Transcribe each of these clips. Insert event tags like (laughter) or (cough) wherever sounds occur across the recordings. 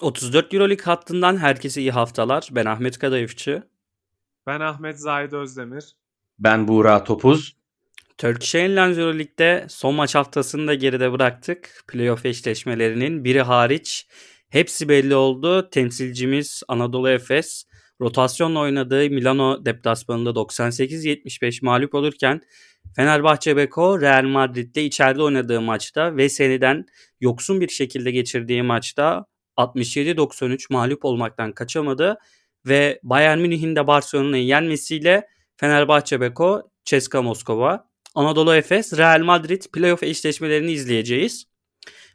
34 Euroleague hattından herkese iyi haftalar. Ben Ahmet Kadayıfçı. Ben Ahmet Zahid Özdemir. Ben Buğra Topuz. Turkish Airlines Euroleague'de son maç haftasını da geride bıraktık. Playoff eşleşmelerinin biri hariç hepsi belli oldu. Temsilcimiz Anadolu Efes rotasyonla oynadığı Milano deplasmanında 98-75 mağlup olurken Fenerbahçe Beko Real Madrid'de içeride oynadığı maçta ve seniden yoksun bir şekilde geçirdiği maçta 67-93 mağlup olmaktan kaçamadı ve Bayern Münih'in de Barcelona'yı yenmesiyle Fenerbahçe Beko, Ceska Moskova, Anadolu Efes, Real Madrid playoff eşleşmelerini izleyeceğiz.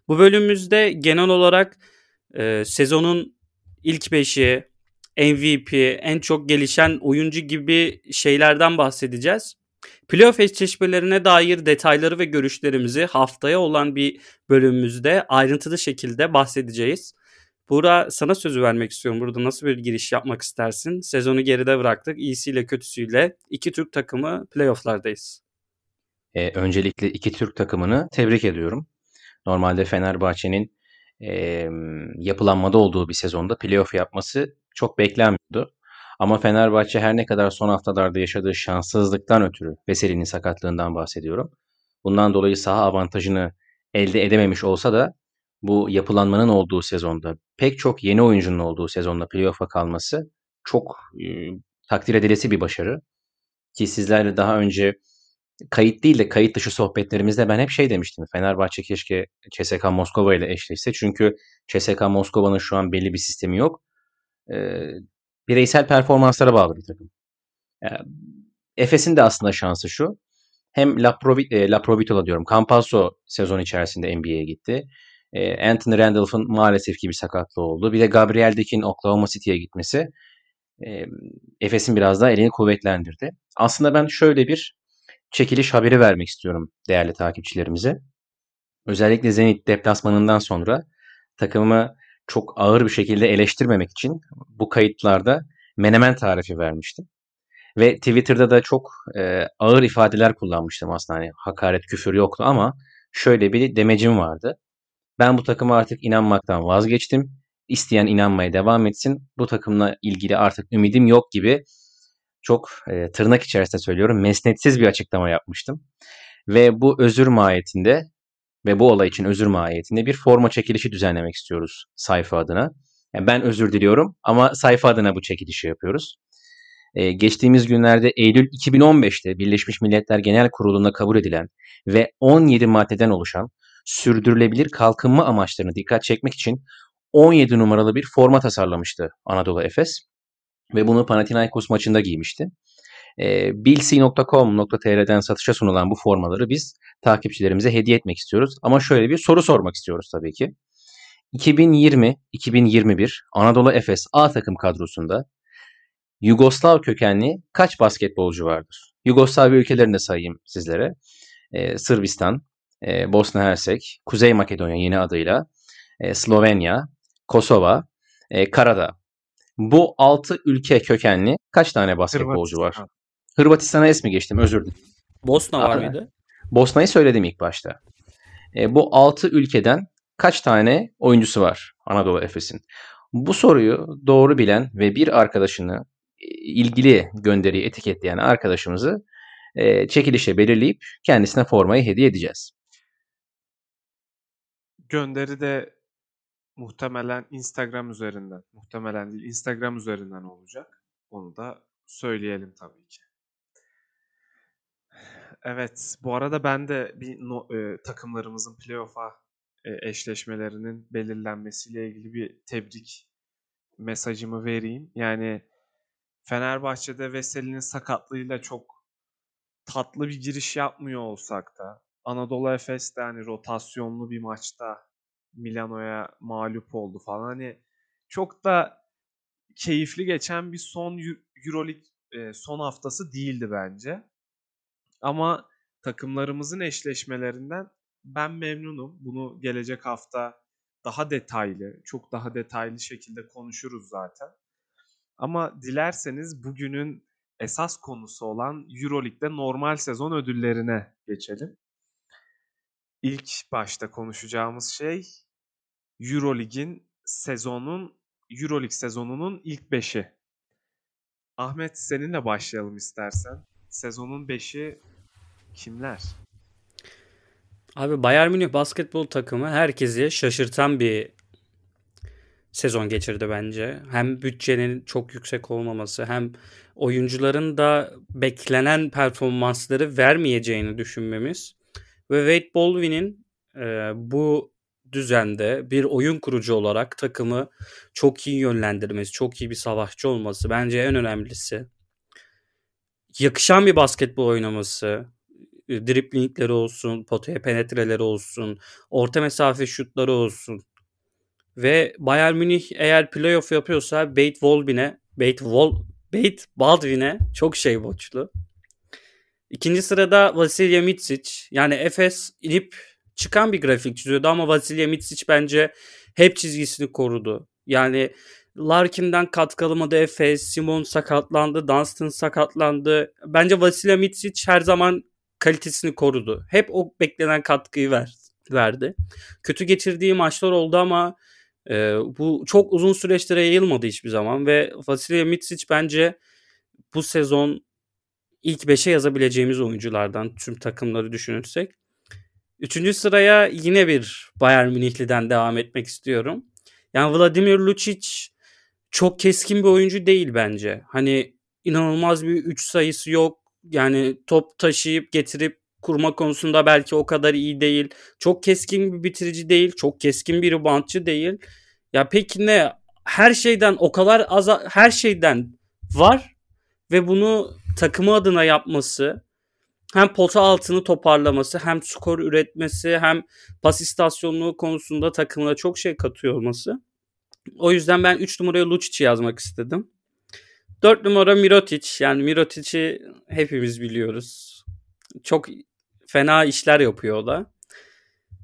Bu bölümümüzde genel olarak e, sezonun ilk beşi, MVP, en çok gelişen oyuncu gibi şeylerden bahsedeceğiz. Playoff eşleşmelerine dair detayları ve görüşlerimizi haftaya olan bir bölümümüzde ayrıntılı şekilde bahsedeceğiz. Buğra sana sözü vermek istiyorum. Burada nasıl bir giriş yapmak istersin? Sezonu geride bıraktık. İyisiyle kötüsüyle iki Türk takımı playofflardayız. Ee, öncelikle iki Türk takımını tebrik ediyorum. Normalde Fenerbahçe'nin e, yapılanmada olduğu bir sezonda playoff yapması çok beklenmiyordu. Ama Fenerbahçe her ne kadar son haftalarda yaşadığı şanssızlıktan ötürü Veseli'nin sakatlığından bahsediyorum. Bundan dolayı saha avantajını elde edememiş olsa da bu yapılanmanın olduğu sezonda pek çok yeni oyuncunun olduğu sezonda playoff'a kalması çok e, takdir edilesi bir başarı. Ki sizlerle daha önce kayıt değil de kayıt dışı sohbetlerimizde ben hep şey demiştim. Fenerbahçe keşke CSK Moskova ile eşleşse. Çünkü CSK Moskova'nın şu an belli bir sistemi yok. E, bireysel performanslara bağlı bir takım. E, Efes'in de aslında şansı şu. Hem Laprovit, e, Laprovitola diyorum. Campazzo sezon içerisinde NBA'ye gitti. E, Anthony Randolph'un maalesef ki bir sakatlığı oldu. Bir de Gabriel Dick'in Oklahoma City'ye gitmesi Efes'in biraz daha elini kuvvetlendirdi. Aslında ben şöyle bir çekiliş haberi vermek istiyorum değerli takipçilerimize. Özellikle Zenit deplasmanından sonra takımı çok ağır bir şekilde eleştirmemek için bu kayıtlarda menemen tarifi vermiştim. Ve Twitter'da da çok e, ağır ifadeler kullanmıştım aslında. Hani hakaret, küfür yoktu ama şöyle bir demecim vardı. Ben bu takıma artık inanmaktan vazgeçtim. İsteyen inanmaya devam etsin. Bu takımla ilgili artık ümidim yok gibi çok e, tırnak içerisinde söylüyorum mesnetsiz bir açıklama yapmıştım. Ve bu özür mahiyetinde ve bu olay için özür mahiyetinde bir forma çekilişi düzenlemek istiyoruz sayfa adına. Yani ben özür diliyorum ama sayfa adına bu çekilişi yapıyoruz. Ee, geçtiğimiz günlerde Eylül 2015'te Birleşmiş Milletler Genel Kurulu'nda kabul edilen ve 17 maddeden oluşan sürdürülebilir kalkınma amaçlarını dikkat çekmek için 17 numaralı bir forma tasarlamıştı Anadolu Efes ve bunu Panathinaikos maçında giymişti. E, bilsi.com.tr'den satışa sunulan bu formaları biz takipçilerimize hediye etmek istiyoruz. Ama şöyle bir soru sormak istiyoruz tabii ki. 2020-2021 Anadolu Efes A takım kadrosunda Yugoslav kökenli kaç basketbolcu vardır? Yugoslavya ülkelerini sayayım sizlere. Ee, Sırbistan, e, Bosna Hersek, Kuzey Makedonya yeni adıyla, e, Slovenya, Kosova, e, Karadağ. Bu 6 ülke kökenli kaç tane basketbolcu var? Hırvatistan'a es mi geçtim? Özür dilerim. Bosna var mıydı? Bosna'yı söyledim ilk başta. E, bu 6 ülkeden kaç tane oyuncusu var Anadolu Efes'in? Bu soruyu doğru bilen ve bir arkadaşını e, ilgili gönderiyi etiketleyen arkadaşımızı e, çekilişe belirleyip kendisine formayı hediye edeceğiz. Gönderi de muhtemelen Instagram üzerinden, muhtemelen değil Instagram üzerinden olacak. Onu da söyleyelim tabii ki. Evet, bu arada ben de bir no, e, takımlarımızın playoff'a e, eşleşmelerinin belirlenmesiyle ilgili bir tebrik mesajımı vereyim. Yani Fenerbahçe'de Veseli'nin sakatlığıyla çok tatlı bir giriş yapmıyor olsak da Anadolu Efes'te hani rotasyonlu bir maçta Milano'ya mağlup oldu falan. Hani çok da keyifli geçen bir son Euroleague e, son haftası değildi bence. Ama takımlarımızın eşleşmelerinden ben memnunum. Bunu gelecek hafta daha detaylı, çok daha detaylı şekilde konuşuruz zaten. Ama dilerseniz bugünün esas konusu olan EuroLeague'de normal sezon ödüllerine geçelim. İlk başta konuşacağımız şey EuroLeague'in sezonun Euroleague sezonunun ilk 5'i. Ahmet seninle başlayalım istersen. Sezonun 5'i kimler? Abi Bayern Münih basketbol takımı herkesi şaşırtan bir sezon geçirdi bence. Hem bütçenin çok yüksek olmaması hem oyuncuların da beklenen performansları vermeyeceğini düşünmemiz ve Wade Baldwin'in e, bu düzende bir oyun kurucu olarak takımı çok iyi yönlendirmesi, çok iyi bir savaşçı olması bence en önemlisi. Yakışan bir basketbol oynaması, e, driplingleri olsun, potaya penetreleri olsun, orta mesafe şutları olsun. Ve Bayern Münih eğer playoff yapıyorsa Bate Volbin'e, Bate, Vol, Bate Baldwin'e çok şey borçlu. İkinci sırada Vasilya Mitsic. Yani Efes inip çıkan bir grafik çiziyordu ama Vasilya Mitsic bence hep çizgisini korudu. Yani Larkin'den katkı alamadı Efes, Simon sakatlandı, Dunstan sakatlandı. Bence Vasilya Mitsic her zaman kalitesini korudu. Hep o beklenen katkıyı ver, verdi. Kötü geçirdiği maçlar oldu ama e, bu çok uzun süreçlere yayılmadı hiçbir zaman ve Vasilya Mitsic bence bu sezon ilk 5'e yazabileceğimiz oyunculardan tüm takımları düşünürsek. Üçüncü sıraya yine bir Bayern Münihli'den devam etmek istiyorum. Yani Vladimir Lucic çok keskin bir oyuncu değil bence. Hani inanılmaz bir 3 sayısı yok. Yani top taşıyıp getirip kurma konusunda belki o kadar iyi değil. Çok keskin bir bitirici değil. Çok keskin bir reboundçı değil. Ya peki ne? Her şeyden o kadar az her şeyden var ve bunu takımı adına yapması hem pota altını toparlaması hem skor üretmesi hem pas istasyonluğu konusunda takımına çok şey katıyor olması. O yüzden ben 3 numaraya Lucic'i yazmak istedim. 4 numara Mirotic. Yani Mirotic'i hepimiz biliyoruz. Çok fena işler yapıyor o da.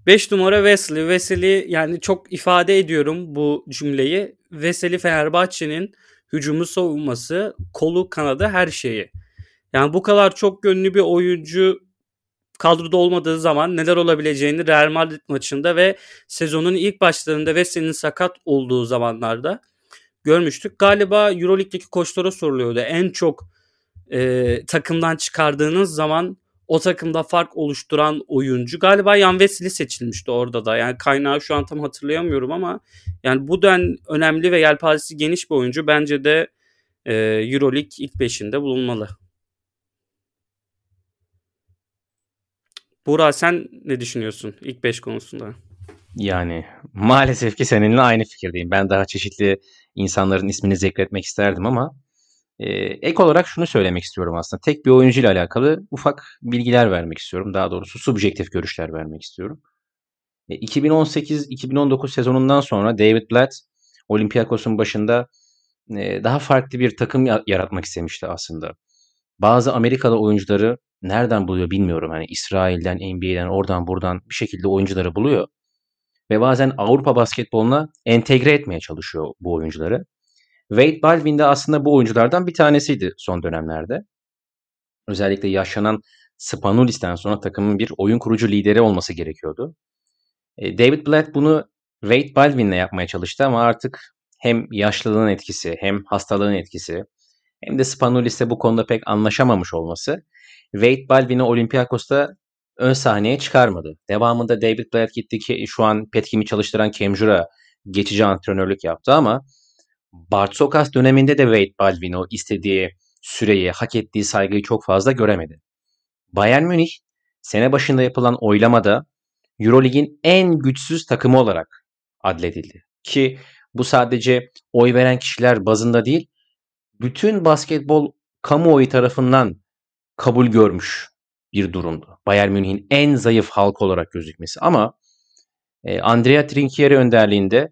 5 numara Wesley. Wesley yani çok ifade ediyorum bu cümleyi. Wesley Fenerbahçe'nin hücumu savunması, kolu kanadı her şeyi. Yani bu kadar çok gönlü bir oyuncu kadroda olmadığı zaman neler olabileceğini Real Madrid maçında ve sezonun ilk başlarında ve senin sakat olduğu zamanlarda görmüştük. Galiba Euroleague'deki koçlara soruluyordu. En çok e, takımdan çıkardığınız zaman o takımda fark oluşturan oyuncu. Galiba Yan Wesley seçilmişti orada da. Yani kaynağı şu an tam hatırlayamıyorum ama yani bu den önemli ve yelpazesi geniş bir oyuncu. Bence de e, Euroleague ilk beşinde bulunmalı. Buğra sen ne düşünüyorsun ilk 5 konusunda? Yani maalesef ki seninle aynı fikirdeyim. Ben daha çeşitli insanların ismini zikretmek isterdim ama e, ek olarak şunu söylemek istiyorum aslında. Tek bir oyuncu ile alakalı ufak bilgiler vermek istiyorum. Daha doğrusu subjektif görüşler vermek istiyorum. E, 2018-2019 sezonundan sonra David Blatt Olympiakos'un başında e, daha farklı bir takım yaratmak istemişti aslında. Bazı Amerikalı oyuncuları nereden buluyor bilmiyorum. Hani İsrail'den, NBA'den, oradan buradan bir şekilde oyuncuları buluyor. Ve bazen Avrupa basketboluna entegre etmeye çalışıyor bu oyuncuları. Wade Baldwin de aslında bu oyunculardan bir tanesiydi son dönemlerde. Özellikle yaşlanan Spanulis'ten sonra takımın bir oyun kurucu lideri olması gerekiyordu. E, David Blatt bunu Wade Baldwin'le yapmaya çalıştı ama artık hem yaşlılığın etkisi hem hastalığın etkisi hem de Spanulis'le bu konuda pek anlaşamamış olması Wade Baldwin'i Olympiakos'ta ön sahneye çıkarmadı. Devamında David Blatt gitti ki şu an Petkim'i çalıştıran Kemjura geçici antrenörlük yaptı ama Bart döneminde de Wade Baldwin istediği süreyi, hak ettiği saygıyı çok fazla göremedi. Bayern Münih sene başında yapılan oylamada Eurolig'in en güçsüz takımı olarak adledildi. Ki bu sadece oy veren kişiler bazında değil, bütün basketbol kamuoyu tarafından kabul görmüş bir durumdu. Bayern Münih'in en zayıf halk olarak gözükmesi. Ama e, Andrea Trinchieri önderliğinde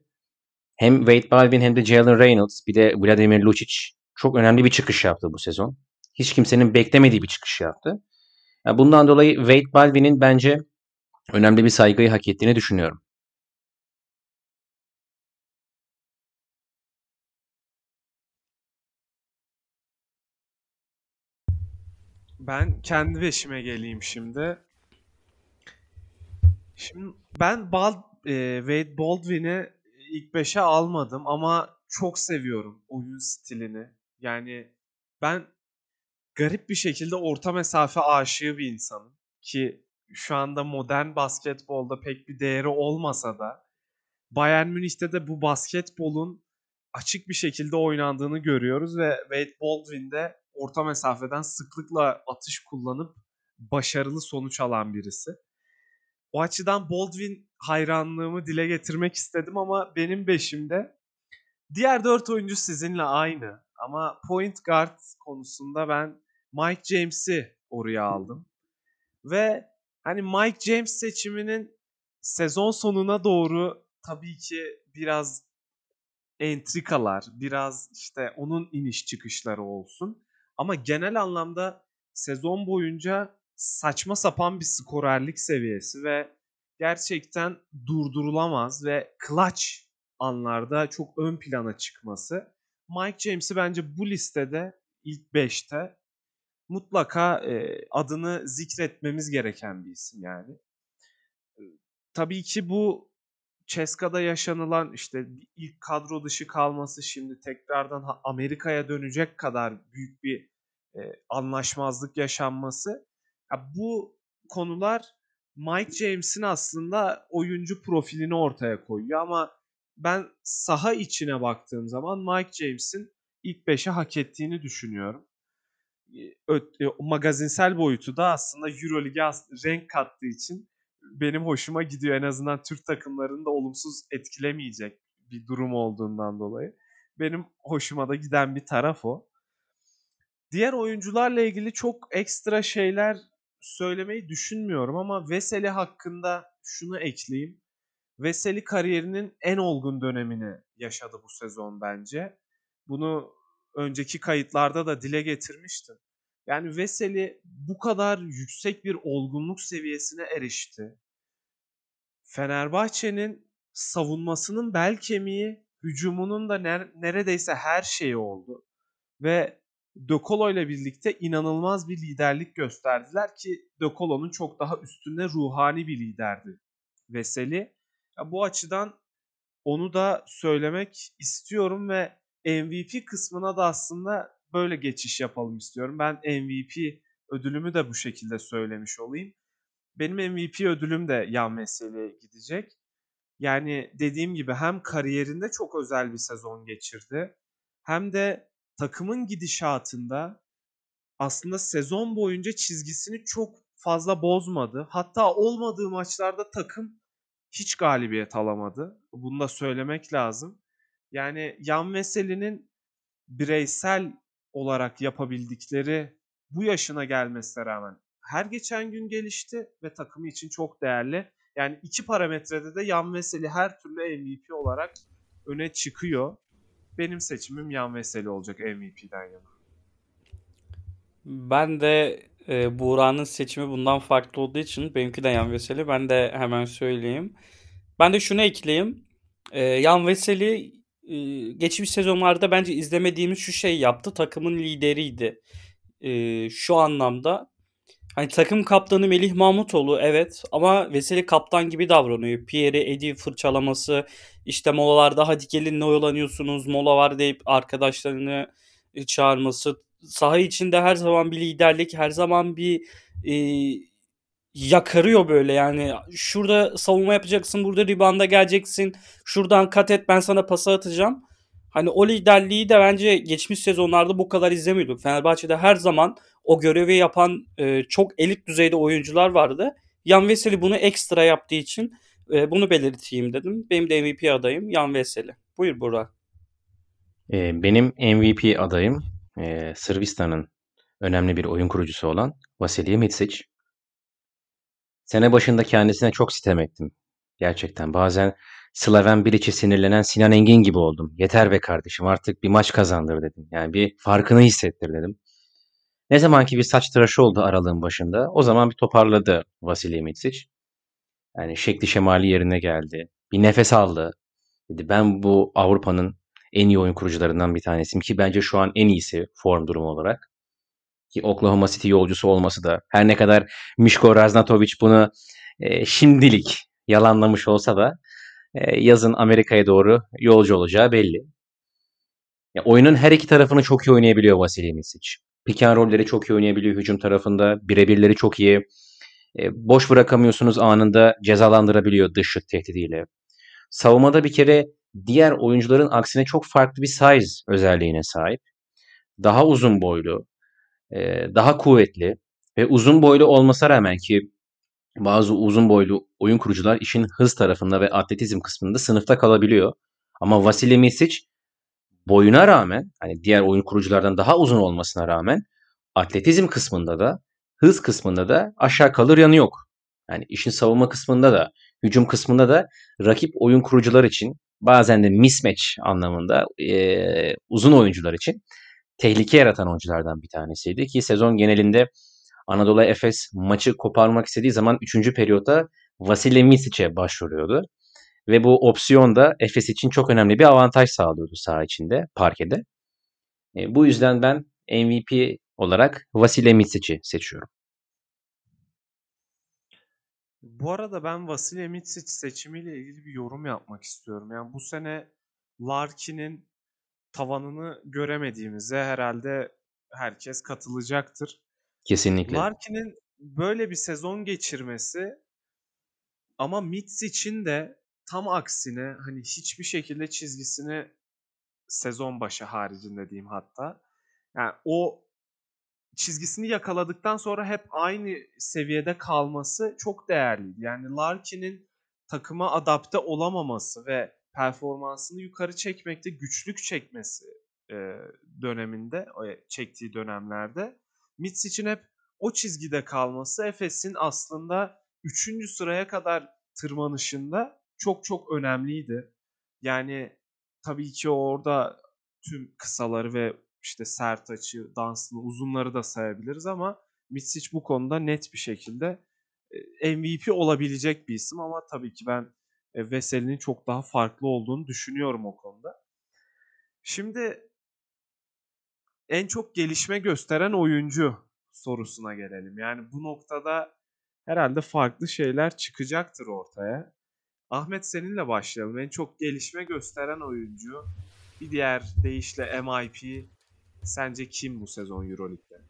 hem Wade Baldwin hem de Jalen Reynolds bir de Vladimir Lucic çok önemli bir çıkış yaptı bu sezon. Hiç kimsenin beklemediği bir çıkış yaptı. Yani bundan dolayı Wade Baldwin'in bence önemli bir saygıyı hak ettiğini düşünüyorum. Ben kendi beşime geleyim şimdi. Şimdi ben Bald, e, Wade Baldwin'i ilk 5'e almadım ama çok seviyorum oyun stilini. Yani ben garip bir şekilde orta mesafe aşığı bir insanım ki şu anda modern basketbolda pek bir değeri olmasa da Bayern Münih'te de bu basketbolun açık bir şekilde oynandığını görüyoruz ve Wade Baldwin de orta mesafeden sıklıkla atış kullanıp başarılı sonuç alan birisi. O açıdan Baldwin hayranlığımı dile getirmek istedim ama benim beşimde diğer dört oyuncu sizinle aynı. Ama point guard konusunda ben Mike James'i oraya aldım. Ve hani Mike James seçiminin sezon sonuna doğru tabii ki biraz entrikalar, biraz işte onun iniş çıkışları olsun. Ama genel anlamda sezon boyunca saçma sapan bir skorerlik seviyesi ve gerçekten durdurulamaz ve clutch anlarda çok ön plana çıkması. Mike James'i bence bu listede ilk 5'te mutlaka e, adını zikretmemiz gereken bir isim yani. E, tabii ki bu Ceska'da yaşanılan işte ilk kadro dışı kalması şimdi tekrardan Amerika'ya dönecek kadar büyük bir e, anlaşmazlık yaşanması. Ya bu konular Mike James'in aslında oyuncu profilini ortaya koyuyor ama ben saha içine baktığım zaman Mike James'in ilk 5'e hak ettiğini düşünüyorum. Ö, e, magazinsel boyutu da aslında Euroleague'e renk kattığı için benim hoşuma gidiyor. En azından Türk takımlarını da olumsuz etkilemeyecek bir durum olduğundan dolayı. Benim hoşuma da giden bir taraf o. Diğer oyuncularla ilgili çok ekstra şeyler söylemeyi düşünmüyorum ama Veseli hakkında şunu ekleyeyim. Veseli kariyerinin en olgun dönemini yaşadı bu sezon bence. Bunu önceki kayıtlarda da dile getirmiştim. Yani Veseli bu kadar yüksek bir olgunluk seviyesine erişti. Fenerbahçe'nin savunmasının bel kemiği, hücumunun da ner- neredeyse her şeyi oldu. Ve De Colo ile birlikte inanılmaz bir liderlik gösterdiler ki De Colo'nun çok daha üstünde ruhani bir liderdi Veseli. Ya bu açıdan onu da söylemek istiyorum ve MVP kısmına da aslında böyle geçiş yapalım istiyorum. Ben MVP ödülümü de bu şekilde söylemiş olayım. Benim MVP ödülüm de yan meseleye gidecek. Yani dediğim gibi hem kariyerinde çok özel bir sezon geçirdi. Hem de takımın gidişatında aslında sezon boyunca çizgisini çok fazla bozmadı. Hatta olmadığı maçlarda takım hiç galibiyet alamadı. Bunu da söylemek lazım. Yani Yan Veseli'nin bireysel olarak yapabildikleri bu yaşına gelmesine rağmen her geçen gün gelişti ve takımı için çok değerli. Yani iki parametrede de Yan Veseli her türlü MVP olarak öne çıkıyor. Benim seçimim Yan Veseli olacak MVP'den yana. Ben de e, Buğra'nın seçimi bundan farklı olduğu için benimki de Yan Veseli. Ben de hemen söyleyeyim. Ben de şunu ekleyeyim. E, Yan Veseli e, geçmiş sezonlarda bence izlemediğimiz şu şey yaptı. Takımın lideriydi. E, şu anlamda Hani takım kaptanı Melih Mahmutoğlu evet ama Veseli kaptan gibi davranıyor. Pierre'i Edi fırçalaması işte molalarda hadi gelin ne oyalanıyorsunuz mola var deyip arkadaşlarını e, çağırması. Saha içinde her zaman bir liderlik her zaman bir e, yakarıyor böyle yani. Şurada savunma yapacaksın burada ribanda geleceksin. Şuradan kat et ben sana pası atacağım. Hani o liderliği de bence geçmiş sezonlarda bu kadar izlemiyorduk. Fenerbahçe'de her zaman o görevi yapan e, çok elit düzeyde oyuncular vardı. Yan Veseli bunu ekstra yaptığı için e, bunu belirteyim dedim. Benim de MVP adayım Yan Veseli. Buyur Burak. E, benim MVP adayım e, Sırbistan'ın önemli bir oyun kurucusu olan Vasilij Mitsic. Sene başında kendisine çok sitem ettim. Gerçekten bazen Slaven Bilic'e sinirlenen Sinan Engin gibi oldum. Yeter be kardeşim artık bir maç kazandır dedim. Yani bir farkını hissettir dedim. Ne zamanki bir saç tıraşı oldu aralığın başında o zaman bir toparladı Vasilij Mitsic. Yani şekli şemali yerine geldi. Bir nefes aldı. Dedi ben bu Avrupa'nın en iyi oyun kurucularından bir tanesiyim ki bence şu an en iyisi form durumu olarak. Ki Oklahoma City yolcusu olması da her ne kadar Mişko Raznatovic bunu e, şimdilik yalanlamış olsa da yazın Amerika'ya doğru yolcu olacağı belli. Ya, oyunun her iki tarafını çok iyi oynayabiliyor Vasilij Micic. Pick and roll'leri çok iyi oynayabiliyor hücum tarafında. Birebirleri çok iyi. E, boş bırakamıyorsunuz anında cezalandırabiliyor dış şut tehdidiyle. Savunmada bir kere diğer oyuncuların aksine çok farklı bir size özelliğine sahip. Daha uzun boylu, e, daha kuvvetli ve uzun boylu olmasına rağmen ki bazı uzun boylu oyun kurucular işin hız tarafında ve atletizm kısmında sınıfta kalabiliyor. Ama Vasilij Micic boyuna rağmen hani diğer oyun kuruculardan daha uzun olmasına rağmen atletizm kısmında da hız kısmında da aşağı kalır yanı yok. Yani işin savunma kısmında da hücum kısmında da rakip oyun kurucular için bazen de mismatch anlamında e, uzun oyuncular için tehlike yaratan oyunculardan bir tanesiydi ki sezon genelinde Anadolu Efes maçı koparmak istediği zaman 3. periyotta Vasilij Misic'e başvuruyordu. Ve bu opsiyon da Efes için çok önemli bir avantaj sağlıyordu saha içinde, parkede. E, bu yüzden ben MVP olarak Vasilij Misic'i seçiyorum. Bu arada ben Vasilij Micic seçimiyle ilgili bir yorum yapmak istiyorum. Yani bu sene Larkin'in tavanını göremediğimize herhalde herkes katılacaktır. Kesinlikle. Larkin'in böyle bir sezon geçirmesi ama Micic'in de tam aksine hani hiçbir şekilde çizgisini sezon başı haricinde diyeyim hatta. Yani o çizgisini yakaladıktan sonra hep aynı seviyede kalması çok değerliydi. Yani Larkin'in takıma adapte olamaması ve performansını yukarı çekmekte güçlük çekmesi döneminde, çektiği dönemlerde Mitsic'in hep o çizgide kalması Efes'in aslında 3. sıraya kadar tırmanışında çok çok önemliydi. Yani tabii ki orada tüm kısaları ve işte sert açı, danslı, uzunları da sayabiliriz ama Mitsic bu konuda net bir şekilde MVP olabilecek bir isim ama tabii ki ben Veseli'nin çok daha farklı olduğunu düşünüyorum o konuda. Şimdi en çok gelişme gösteren oyuncu sorusuna gelelim. Yani bu noktada herhalde farklı şeyler çıkacaktır ortaya. Ahmet seninle başlayalım. En çok gelişme gösteren oyuncu, bir diğer deyişle MIP sence kim bu sezon Euroleague'de?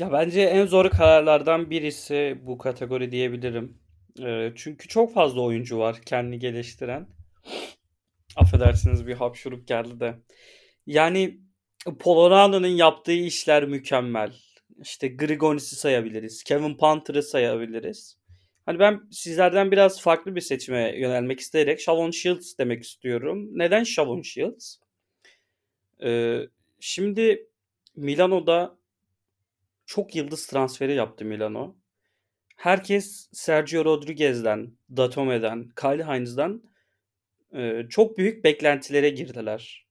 Ya bence en zor kararlardan birisi bu kategori diyebilirim. Ee, çünkü çok fazla oyuncu var kendini geliştiren. Affedersiniz bir hapşuruk geldi de. Yani Polonara'nın yaptığı işler mükemmel. İşte Grigonis'i sayabiliriz. Kevin Panther'ı sayabiliriz. Hani ben sizlerden biraz farklı bir seçime yönelmek isteyerek Shavon Shields demek istiyorum. Neden Shavon Shields? Ee, şimdi Milano'da çok yıldız transferi yaptı Milano. Herkes Sergio Rodriguez'den, Datome'den, Kyle Hines'dan e, çok büyük beklentilere girdiler.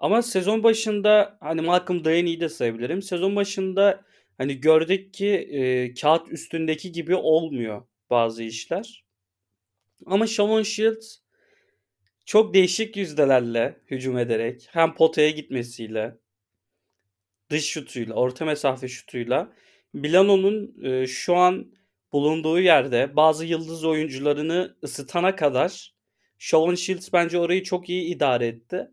Ama sezon başında hani Malcolm Delaney'i de sayabilirim. Sezon başında hani gördük ki e, kağıt üstündeki gibi olmuyor bazı işler. Ama Shavon Shields çok değişik yüzdelerle hücum ederek hem potaya gitmesiyle dış şutuyla, orta mesafe şutuyla Milano'nun e, şu an bulunduğu yerde bazı yıldız oyuncularını ısıtana kadar Shavon Shields bence orayı çok iyi idare etti.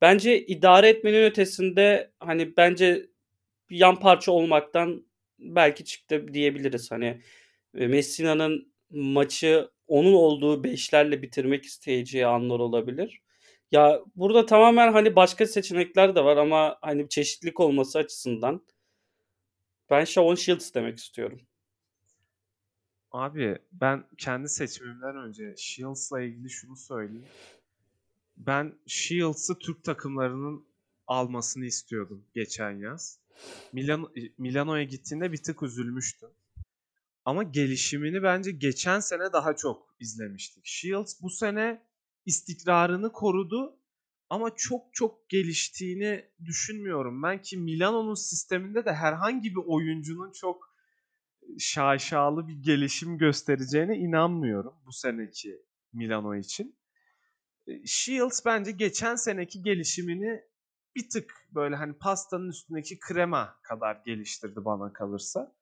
Bence idare etmenin ötesinde hani bence yan parça olmaktan belki çıktı diyebiliriz. Hani e, Messina'nın maçı onun olduğu beşlerle bitirmek isteyeceği anlar olabilir. Ya burada tamamen hani başka seçenekler de var ama hani çeşitlilik olması açısından ben Shavon Shields demek istiyorum. Abi ben kendi seçimimden önce Shields'la ilgili şunu söyleyeyim. Ben Shields'ı Türk takımlarının almasını istiyordum geçen yaz. Milan, Milano'ya gittiğinde bir tık üzülmüştüm. Ama gelişimini bence geçen sene daha çok izlemiştik. Shields bu sene istikrarını korudu ama çok çok geliştiğini düşünmüyorum. Ben ki Milano'nun sisteminde de herhangi bir oyuncunun çok şaşalı bir gelişim göstereceğine inanmıyorum bu seneki Milano için. Shields bence geçen seneki gelişimini bir tık böyle hani pastanın üstündeki krema kadar geliştirdi bana kalırsa.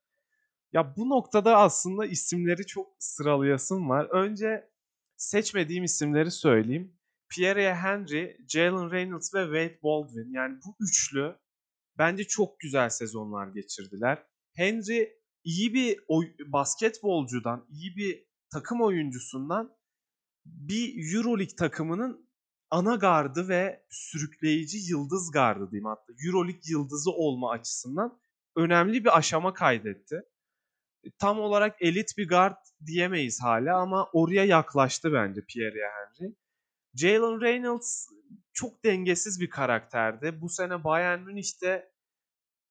Ya bu noktada aslında isimleri çok sıralayasım var. Önce seçmediğim isimleri söyleyeyim. Pierre Henry, Jalen Reynolds ve Wade Baldwin. Yani bu üçlü bence çok güzel sezonlar geçirdiler. Henry iyi bir oy- basketbolcudan, iyi bir takım oyuncusundan bir Euroleague takımının ana gardı ve sürükleyici yıldız gardı diyeyim hatta. Euroleague yıldızı olma açısından önemli bir aşama kaydetti. Tam olarak elit bir guard diyemeyiz hala ama oraya yaklaştı bence Pierre Henry. Jalen Reynolds çok dengesiz bir karakterdi. Bu sene Bayern Münih'te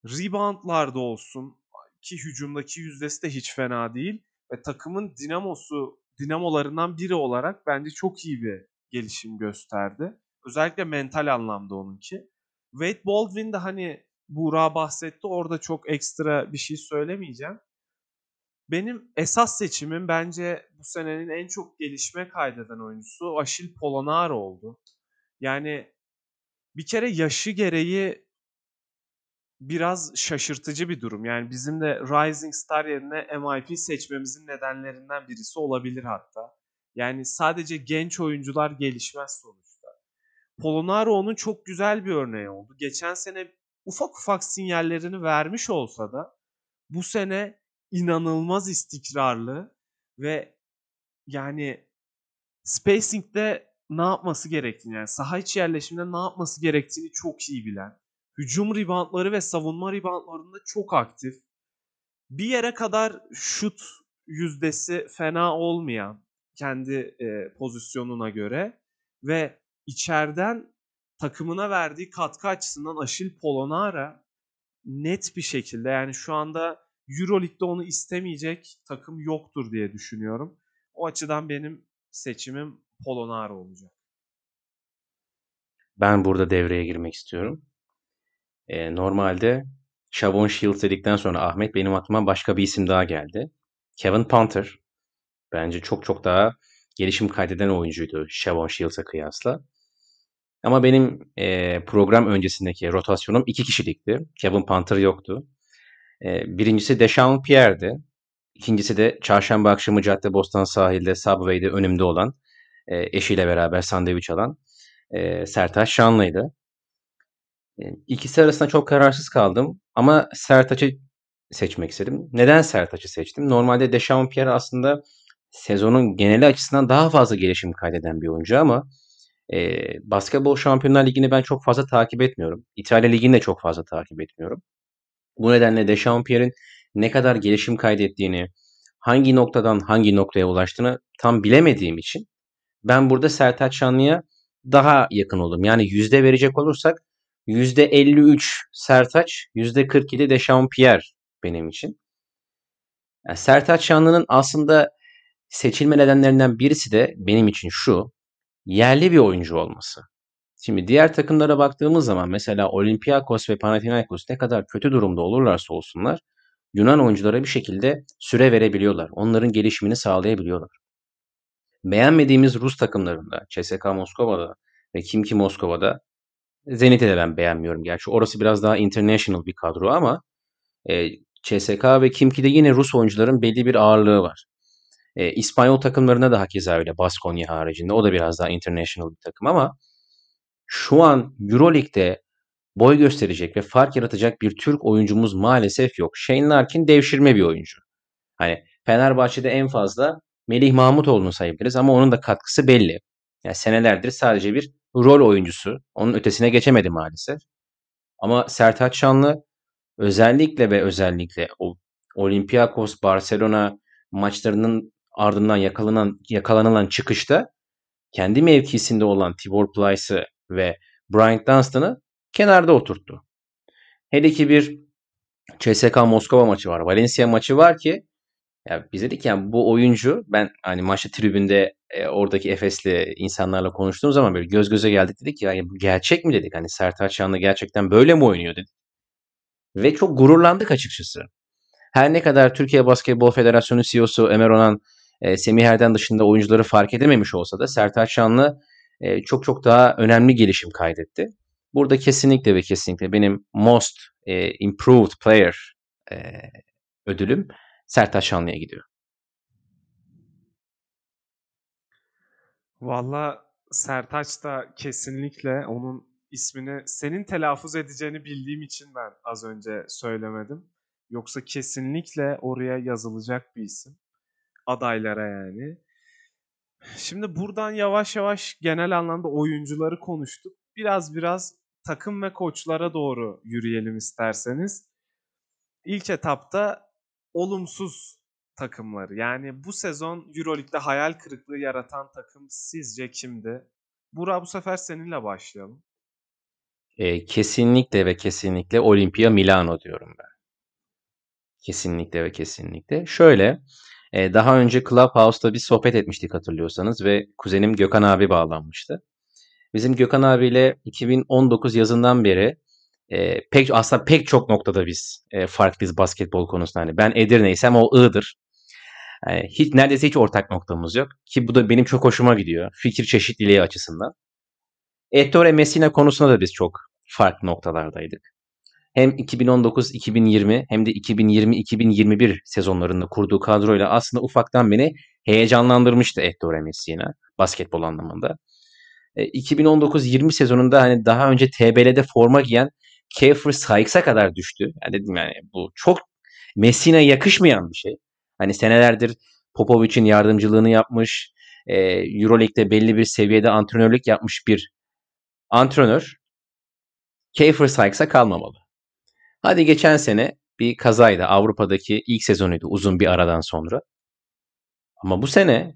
reboundlarda olsun ki hücumdaki yüzdesi de hiç fena değil ve takımın dinamosu dinamolarından biri olarak bence çok iyi bir gelişim gösterdi. Özellikle mental anlamda onunki. Wade Baldwin de hani Buğra bahsetti orada çok ekstra bir şey söylemeyeceğim. Benim esas seçimim bence bu senenin en çok gelişme kaydeden oyuncusu Aşil Polonara oldu. Yani bir kere yaşı gereği biraz şaşırtıcı bir durum. Yani bizim de Rising Star yerine MIP seçmemizin nedenlerinden birisi olabilir hatta. Yani sadece genç oyuncular gelişmez sonuçta. Polonaro onun çok güzel bir örneği oldu. Geçen sene ufak ufak sinyallerini vermiş olsa da bu sene inanılmaz istikrarlı ve yani spacing'de ne yapması gerektiğini yani saha içi yerleşimde ne yapması gerektiğini çok iyi bilen, hücum reboundları ve savunma reboundlarında çok aktif, bir yere kadar şut yüzdesi fena olmayan kendi e, pozisyonuna göre ve içeriden takımına verdiği katkı açısından Aşil Polonara net bir şekilde yani şu anda Euroleague'de onu istemeyecek takım yoktur diye düşünüyorum. O açıdan benim seçimim Polonara olacak. Ben burada devreye girmek istiyorum. Ee, normalde Shavon Shields dedikten sonra Ahmet benim aklıma başka bir isim daha geldi. Kevin Panther. Bence çok çok daha gelişim kaydeden oyuncuydu Shavon Shields'a kıyasla. Ama benim e, program öncesindeki rotasyonum iki kişilikti. Kevin Panther yoktu. E, birincisi Deshaun Pierre'di. İkincisi de çarşamba akşamı Cadde Bostan sahilde Subway'de önümde olan e, eşiyle beraber sandviç alan e, Sertaç Şanlı'ydı. İkisi arasında çok kararsız kaldım ama Sertaç'ı seçmek istedim. Neden Sertaç'ı seçtim? Normalde Deshaun Pierre aslında sezonun geneli açısından daha fazla gelişim kaydeden bir oyuncu ama e, Basketbol Şampiyonlar Ligi'ni ben çok fazla takip etmiyorum. İtalya Ligi'ni de çok fazla takip etmiyorum. Bu nedenle Deschampierre'in ne kadar gelişim kaydettiğini, hangi noktadan hangi noktaya ulaştığını tam bilemediğim için ben burada Sertaç Şanlı'ya daha yakın oldum. Yani yüzde verecek olursak 53 Sertaç, yüzde 47 Dechampierre benim için. Yani Sertaç Şanlı'nın aslında seçilme nedenlerinden birisi de benim için şu. Yerli bir oyuncu olması. Şimdi diğer takımlara baktığımız zaman mesela Olympiakos ve Panathinaikos ne kadar kötü durumda olurlarsa olsunlar Yunan oyunculara bir şekilde süre verebiliyorlar. Onların gelişimini sağlayabiliyorlar. Beğenmediğimiz Rus takımlarında, CSKA Moskova'da ve Kimki Moskova'da Zenit'i de ben beğenmiyorum. Gerçi orası biraz daha international bir kadro ama e, CSKA ve Kimki'de yine Rus oyuncuların belli bir ağırlığı var. E, İspanyol takımlarında da hakeza öyle Baskonya haricinde. O da biraz daha international bir takım ama şu an Euroleague'de boy gösterecek ve fark yaratacak bir Türk oyuncumuz maalesef yok. Shane Larkin devşirme bir oyuncu. Hani Fenerbahçe'de en fazla Melih Mahmutoğlu'nu sayabiliriz ama onun da katkısı belli. Yani senelerdir sadece bir rol oyuncusu. Onun ötesine geçemedi maalesef. Ama Sertaç Şanlı özellikle ve özellikle o Olympiakos Barcelona maçlarının ardından yakalanan yakalanılan çıkışta kendi mevkisinde olan Tibor Plyce'ı ve Bryant Dunstan'ı kenarda oturttu. Hele ki bir CSK Moskova maçı var. Valencia maçı var ki ya biz dedik yani bu oyuncu ben hani maçta tribünde e, oradaki Efes'li insanlarla konuştuğum zaman böyle göz göze geldik dedik ya, ya bu gerçek mi dedik hani Sertaç Şanlı gerçekten böyle mi oynuyor dedik. Ve çok gururlandık açıkçası. Her ne kadar Türkiye Basketbol Federasyonu CEO'su Ömer Onan e, Semih Erden dışında oyuncuları fark edememiş olsa da Sertaç Şanlı e, çok çok daha önemli gelişim kaydetti. Burada kesinlikle ve kesinlikle benim most e, improved player e, ödülüm Sertaç Şanlı'ya gidiyor. Valla Sertaç da kesinlikle onun ismini senin telaffuz edeceğini bildiğim için ben az önce söylemedim. Yoksa kesinlikle oraya yazılacak bir isim. Adaylara yani. Şimdi buradan yavaş yavaş genel anlamda oyuncuları konuştuk. Biraz biraz takım ve koçlara doğru yürüyelim isterseniz. İlk etapta olumsuz takımları. Yani bu sezon Euroleague'de hayal kırıklığı yaratan takım sizce kimdi? Burak bu sefer seninle başlayalım. E, kesinlikle ve kesinlikle Olimpia Milano diyorum ben. Kesinlikle ve kesinlikle. Şöyle, e, daha önce Clubhouse'da bir sohbet etmiştik hatırlıyorsanız ve kuzenim Gökhan abi bağlanmıştı. Bizim Gökhan abiyle 2019 yazından beri e, pek aslında pek çok noktada biz e, farklıyız basketbol konusunda. Hani ben Edirne'ysem o Iğdır. Yani hiç neredeyse hiç ortak noktamız yok ki bu da benim çok hoşuma gidiyor fikir çeşitliliği açısından. Ettore Messina konusunda da biz çok farklı noktalardaydık. Hem 2019-2020 hem de 2020-2021 sezonlarında kurduğu kadroyla aslında ufaktan beni heyecanlandırmıştı Ettore Messina basketbol anlamında. 2019-20 sezonunda hani daha önce TBL'de forma giyen Kefir Sykes'a kadar düştü. Yani dedim yani bu çok Messina'ya yakışmayan bir şey. Hani senelerdir Popovic'in yardımcılığını yapmış, e, Euroleague'de belli bir seviyede antrenörlük yapmış bir antrenör Kefir Sykes'a kalmamalı. Hadi geçen sene bir kazaydı. Avrupa'daki ilk sezonuydu uzun bir aradan sonra. Ama bu sene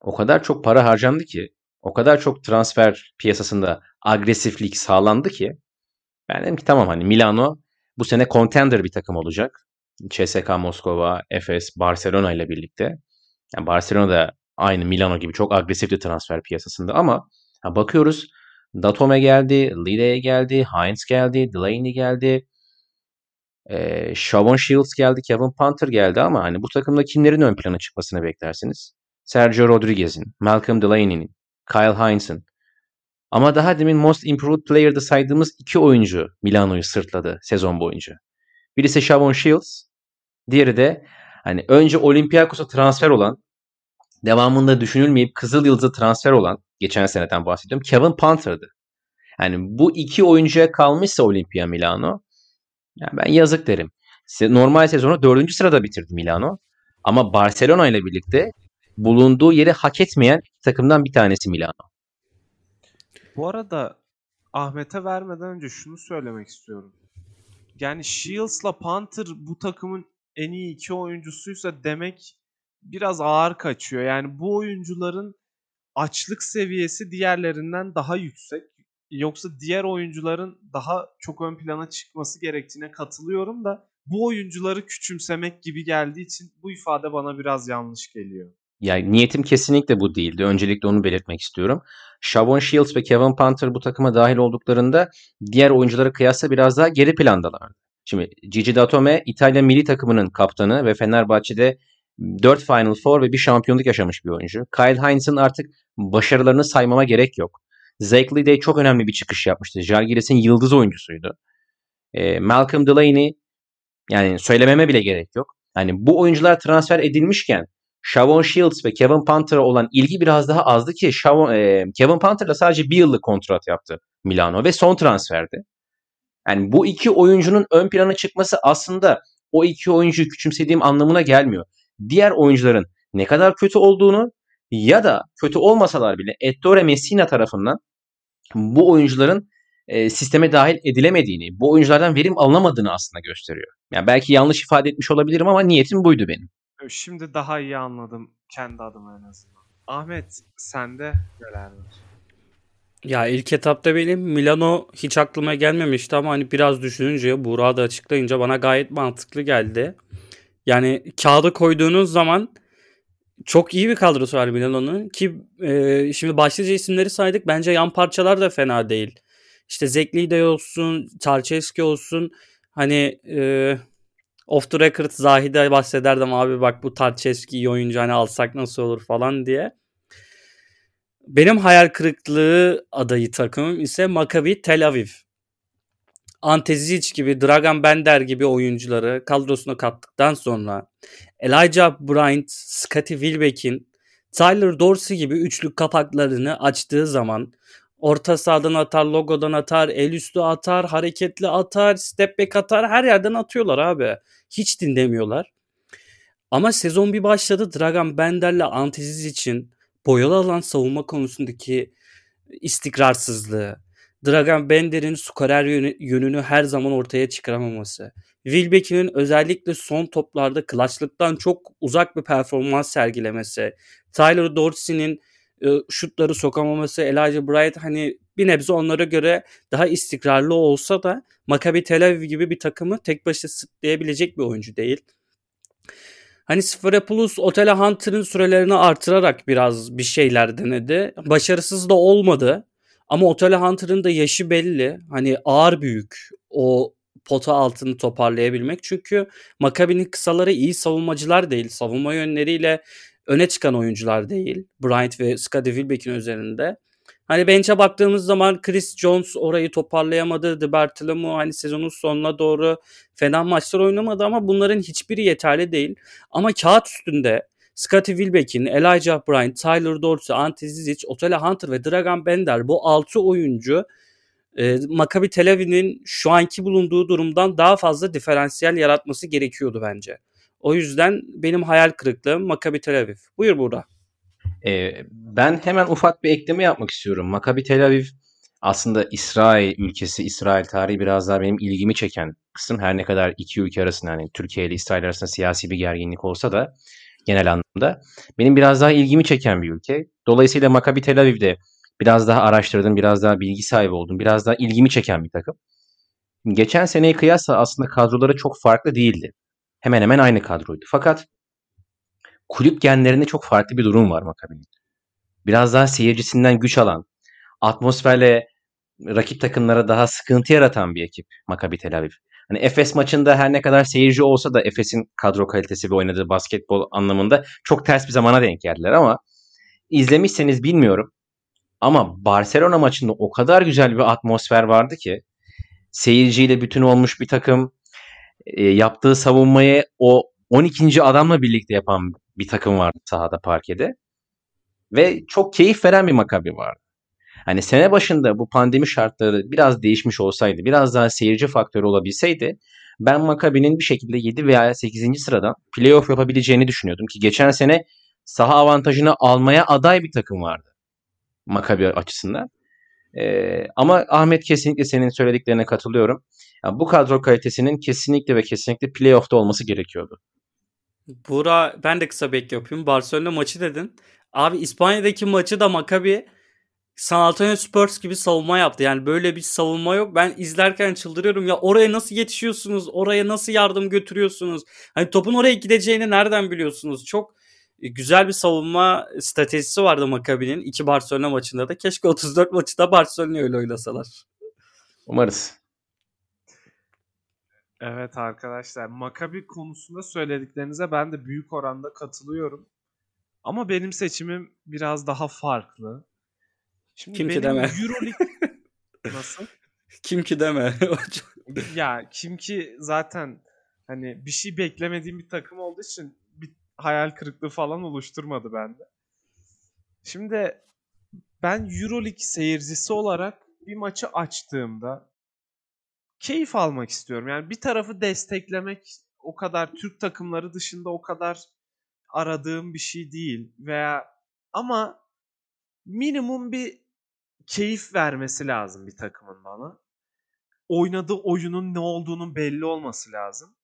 o kadar çok para harcandı ki, o kadar çok transfer piyasasında agresiflik sağlandı ki ben dedim ki tamam hani Milano bu sene contender bir takım olacak. CSKA Moskova, Efes, Barcelona ile birlikte. Yani Barcelona da aynı Milano gibi çok agresifti transfer piyasasında ama bakıyoruz Datome geldi, Lideye geldi, Heinz geldi, Delaney geldi. Ee, Shavon Shields geldi, Kevin Panther geldi ama hani bu takımda kimlerin ön plana çıkmasını beklersiniz? Sergio Rodriguez'in, Malcolm Delaney'nin, Kyle Heinz'in. Ama daha demin Most Improved Player'da saydığımız iki oyuncu Milano'yu sırtladı sezon boyunca. Birisi Shavon Shields, diğeri de hani önce Olympiakos'a transfer olan, devamında düşünülmeyip Kızıl Yıldız'a transfer olan, geçen seneden bahsediyorum, Kevin Panther'dı. Yani bu iki oyuncuya kalmışsa Olimpia Milano, yani ben yazık derim. Normal sezonu dördüncü sırada bitirdi Milano. Ama Barcelona ile birlikte bulunduğu yeri hak etmeyen takımdan bir tanesi Milano. Bu arada Ahmet'e vermeden önce şunu söylemek istiyorum. Yani Shields'la Panther bu takımın en iyi iki oyuncusuysa demek biraz ağır kaçıyor. Yani bu oyuncuların açlık seviyesi diğerlerinden daha yüksek. Yoksa diğer oyuncuların daha çok ön plana çıkması gerektiğine katılıyorum da bu oyuncuları küçümsemek gibi geldiği için bu ifade bana biraz yanlış geliyor. Yani niyetim kesinlikle bu değildi. Öncelikle onu belirtmek istiyorum. Shavon Shields ve Kevin Panther bu takıma dahil olduklarında diğer oyunculara kıyasla biraz daha geri plandalardı. Şimdi Gigi Datome İtalya milli takımının kaptanı ve Fenerbahçe'de 4 Final Four ve bir şampiyonluk yaşamış bir oyuncu. Kyle Heinz'in artık başarılarını saymama gerek yok. Zach Lidey çok önemli bir çıkış yapmıştı. Jalgiris'in yıldız oyuncusuydu. E, Malcolm Delaney yani söylememe bile gerek yok. Yani bu oyuncular transfer edilmişken Shavon Shields ve Kevin Panther'a olan ilgi biraz daha azdı ki Shavon, e, Kevin Panther'la sadece bir yıllık kontrat yaptı Milano ve son transferdi. Yani bu iki oyuncunun ön plana çıkması aslında o iki oyuncuyu küçümsediğim anlamına gelmiyor. Diğer oyuncuların ne kadar kötü olduğunu ya da kötü olmasalar bile Ettore Messina tarafından bu oyuncuların e, sisteme dahil edilemediğini, bu oyunculardan verim alınamadığını aslında gösteriyor. Yani belki yanlış ifade etmiş olabilirim ama niyetim buydu benim. Şimdi daha iyi anladım kendi adıma en azından. Ahmet sende neler var? Ya ilk etapta benim Milano hiç aklıma gelmemişti ama hani biraz düşününce Buğra da açıklayınca bana gayet mantıklı geldi. Yani kağıda koyduğunuz zaman çok iyi bir kadrosu var Milano'nun ki e, şimdi başlıca isimleri saydık bence yan parçalar da fena değil. İşte Zekli de olsun, Çarçeski olsun hani e, off the record Zahide bahsederdim abi bak bu Tarçeski iyi oyuncu hani alsak nasıl olur falan diye. Benim hayal kırıklığı adayı takımım ise Maccabi Tel Aviv. Antezic gibi, Dragan Bender gibi oyuncuları kadrosuna kattıktan sonra Elijah Bryant, Scottie Wilbeck'in Tyler Dorsey gibi üçlük kapaklarını açtığı zaman orta sahadan atar, logodan atar, el üstü atar, hareketli atar, step back atar her yerden atıyorlar abi. Hiç dinlemiyorlar. Ama sezon bir başladı Dragan Bender'le Antiziz için boyalı alan savunma konusundaki istikrarsızlığı, Dragan Bender'in skorer yönünü her zaman ortaya çıkaramaması, Wilbeck'in özellikle son toplarda klaçlıktan çok uzak bir performans sergilemesi, Tyler Dorsey'nin e, şutları sokamaması, Elijah Bryant hani bir nebze onlara göre daha istikrarlı olsa da Maccabi Tel Aviv gibi bir takımı tek başına sırtlayabilecek bir oyuncu değil. Hani Sferapoulous Otele Hunter'ın sürelerini artırarak biraz bir şeyler denedi. Başarısız da olmadı. Ama Otele Hunter'ın da yaşı belli. Hani ağır büyük o pota altını toparlayabilmek. Çünkü Maccabi'nin kısaları iyi savunmacılar değil. Savunma yönleriyle öne çıkan oyuncular değil. Bryant ve Scottie Wilbeck'in üzerinde. Hani bench'e baktığımız zaman Chris Jones orayı toparlayamadı. De Bartolomeu hani sezonun sonuna doğru fena maçlar oynamadı ama bunların hiçbiri yeterli değil. Ama kağıt üstünde Scottie Wilbeck'in, Elijah Bryant, Tyler Dorsey, Ante Zizic, Otele Hunter ve Dragan Bender bu 6 oyuncu e, Maccabi Tel Aviv'in şu anki bulunduğu durumdan daha fazla diferansiyel yaratması gerekiyordu bence. O yüzden benim hayal kırıklığım Maccabi Tel Aviv. Buyur burada. Ee, ben hemen ufak bir ekleme yapmak istiyorum. Maccabi Tel Aviv aslında İsrail ülkesi, İsrail tarihi biraz daha benim ilgimi çeken kısım. Her ne kadar iki ülke arasında hani Türkiye ile İsrail arasında siyasi bir gerginlik olsa da genel anlamda benim biraz daha ilgimi çeken bir ülke. Dolayısıyla Maccabi Tel Aviv'de biraz daha araştırdım, biraz daha bilgi sahibi oldum, biraz daha ilgimi çeken bir takım. Geçen seneye kıyasla aslında kadroları çok farklı değildi. Hemen hemen aynı kadroydu. Fakat kulüp genlerinde çok farklı bir durum var Maccabi'nin. Biraz daha seyircisinden güç alan, atmosferle rakip takımlara daha sıkıntı yaratan bir ekip Maccabi Tel Aviv. Hani Efes maçında her ne kadar seyirci olsa da Efes'in kadro kalitesi ve oynadığı basketbol anlamında çok ters bir zamana denk geldiler ama izlemişseniz bilmiyorum. Ama Barcelona maçında o kadar güzel bir atmosfer vardı ki seyirciyle bütün olmuş bir takım e, yaptığı savunmayı o 12. adamla birlikte yapan bir takım vardı sahada parkede. Ve çok keyif veren bir makabi vardı. Hani sene başında bu pandemi şartları biraz değişmiş olsaydı, biraz daha seyirci faktörü olabilseydi ben Makabi'nin bir şekilde 7 veya 8. sıradan playoff yapabileceğini düşünüyordum ki geçen sene saha avantajını almaya aday bir takım vardı Makabi açısından. Ee, ama Ahmet kesinlikle senin söylediklerine katılıyorum. Yani bu kadro kalitesinin kesinlikle ve kesinlikle playoff'ta olması gerekiyordu. Bura ben de kısa bek yapayım. Barcelona maçı dedin. Abi İspanya'daki maçı da Maccabi San Antonio Spurs gibi savunma yaptı. Yani böyle bir savunma yok. Ben izlerken çıldırıyorum. Ya oraya nasıl yetişiyorsunuz? Oraya nasıl yardım götürüyorsunuz? Hani topun oraya gideceğini nereden biliyorsunuz? Çok e, güzel bir savunma stratejisi vardı Maccabi'nin. iki Barcelona maçında da. Keşke 34 maçı da Barcelona öyle oynasalar. Umarız. Evet arkadaşlar. Maccabi konusunda söylediklerinize ben de büyük oranda katılıyorum. Ama benim seçimim biraz daha farklı. Şimdi Kim ki deme. Euroleague (laughs) nasıl? Kim ki deme. ya kim ki zaten hani bir şey beklemediğim bir takım olduğu için bir hayal kırıklığı falan oluşturmadı bende. Şimdi ben Euroleague seyircisi olarak bir maçı açtığımda keyif almak istiyorum. Yani bir tarafı desteklemek o kadar Türk takımları dışında o kadar aradığım bir şey değil veya ama minimum bir keyif vermesi lazım bir takımın bana. Oynadığı oyunun ne olduğunun belli olması lazım.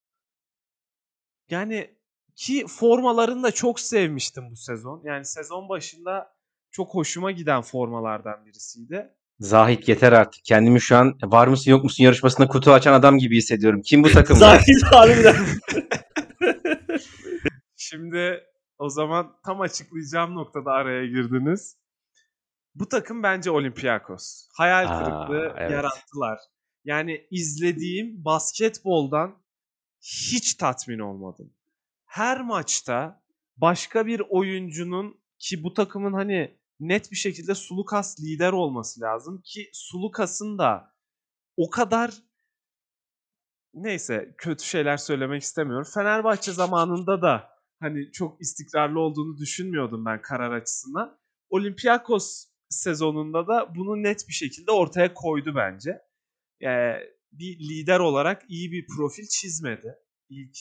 Yani ki formalarını da çok sevmiştim bu sezon. Yani sezon başında çok hoşuma giden formalardan birisiydi. Zahit yeter artık. Kendimi şu an var mısın yok musun yarışmasında kutu açan adam gibi hissediyorum. Kim bu takım? Zahit harbiden. (laughs) Şimdi o zaman tam açıklayacağım noktada araya girdiniz. Bu takım bence Olympiakos. Hayal kırıklığı Aa, evet. yarattılar. Yani izlediğim basketboldan hiç tatmin olmadım. Her maçta başka bir oyuncunun ki bu takımın hani net bir şekilde Sulukas lider olması lazım ki Sulukas'ın da o kadar neyse kötü şeyler söylemek istemiyorum. Fenerbahçe zamanında da hani çok istikrarlı olduğunu düşünmüyordum ben karar açısından. Olympiakos sezonunda da bunu net bir şekilde ortaya koydu bence. Yani bir lider olarak iyi bir profil çizmedi. İlk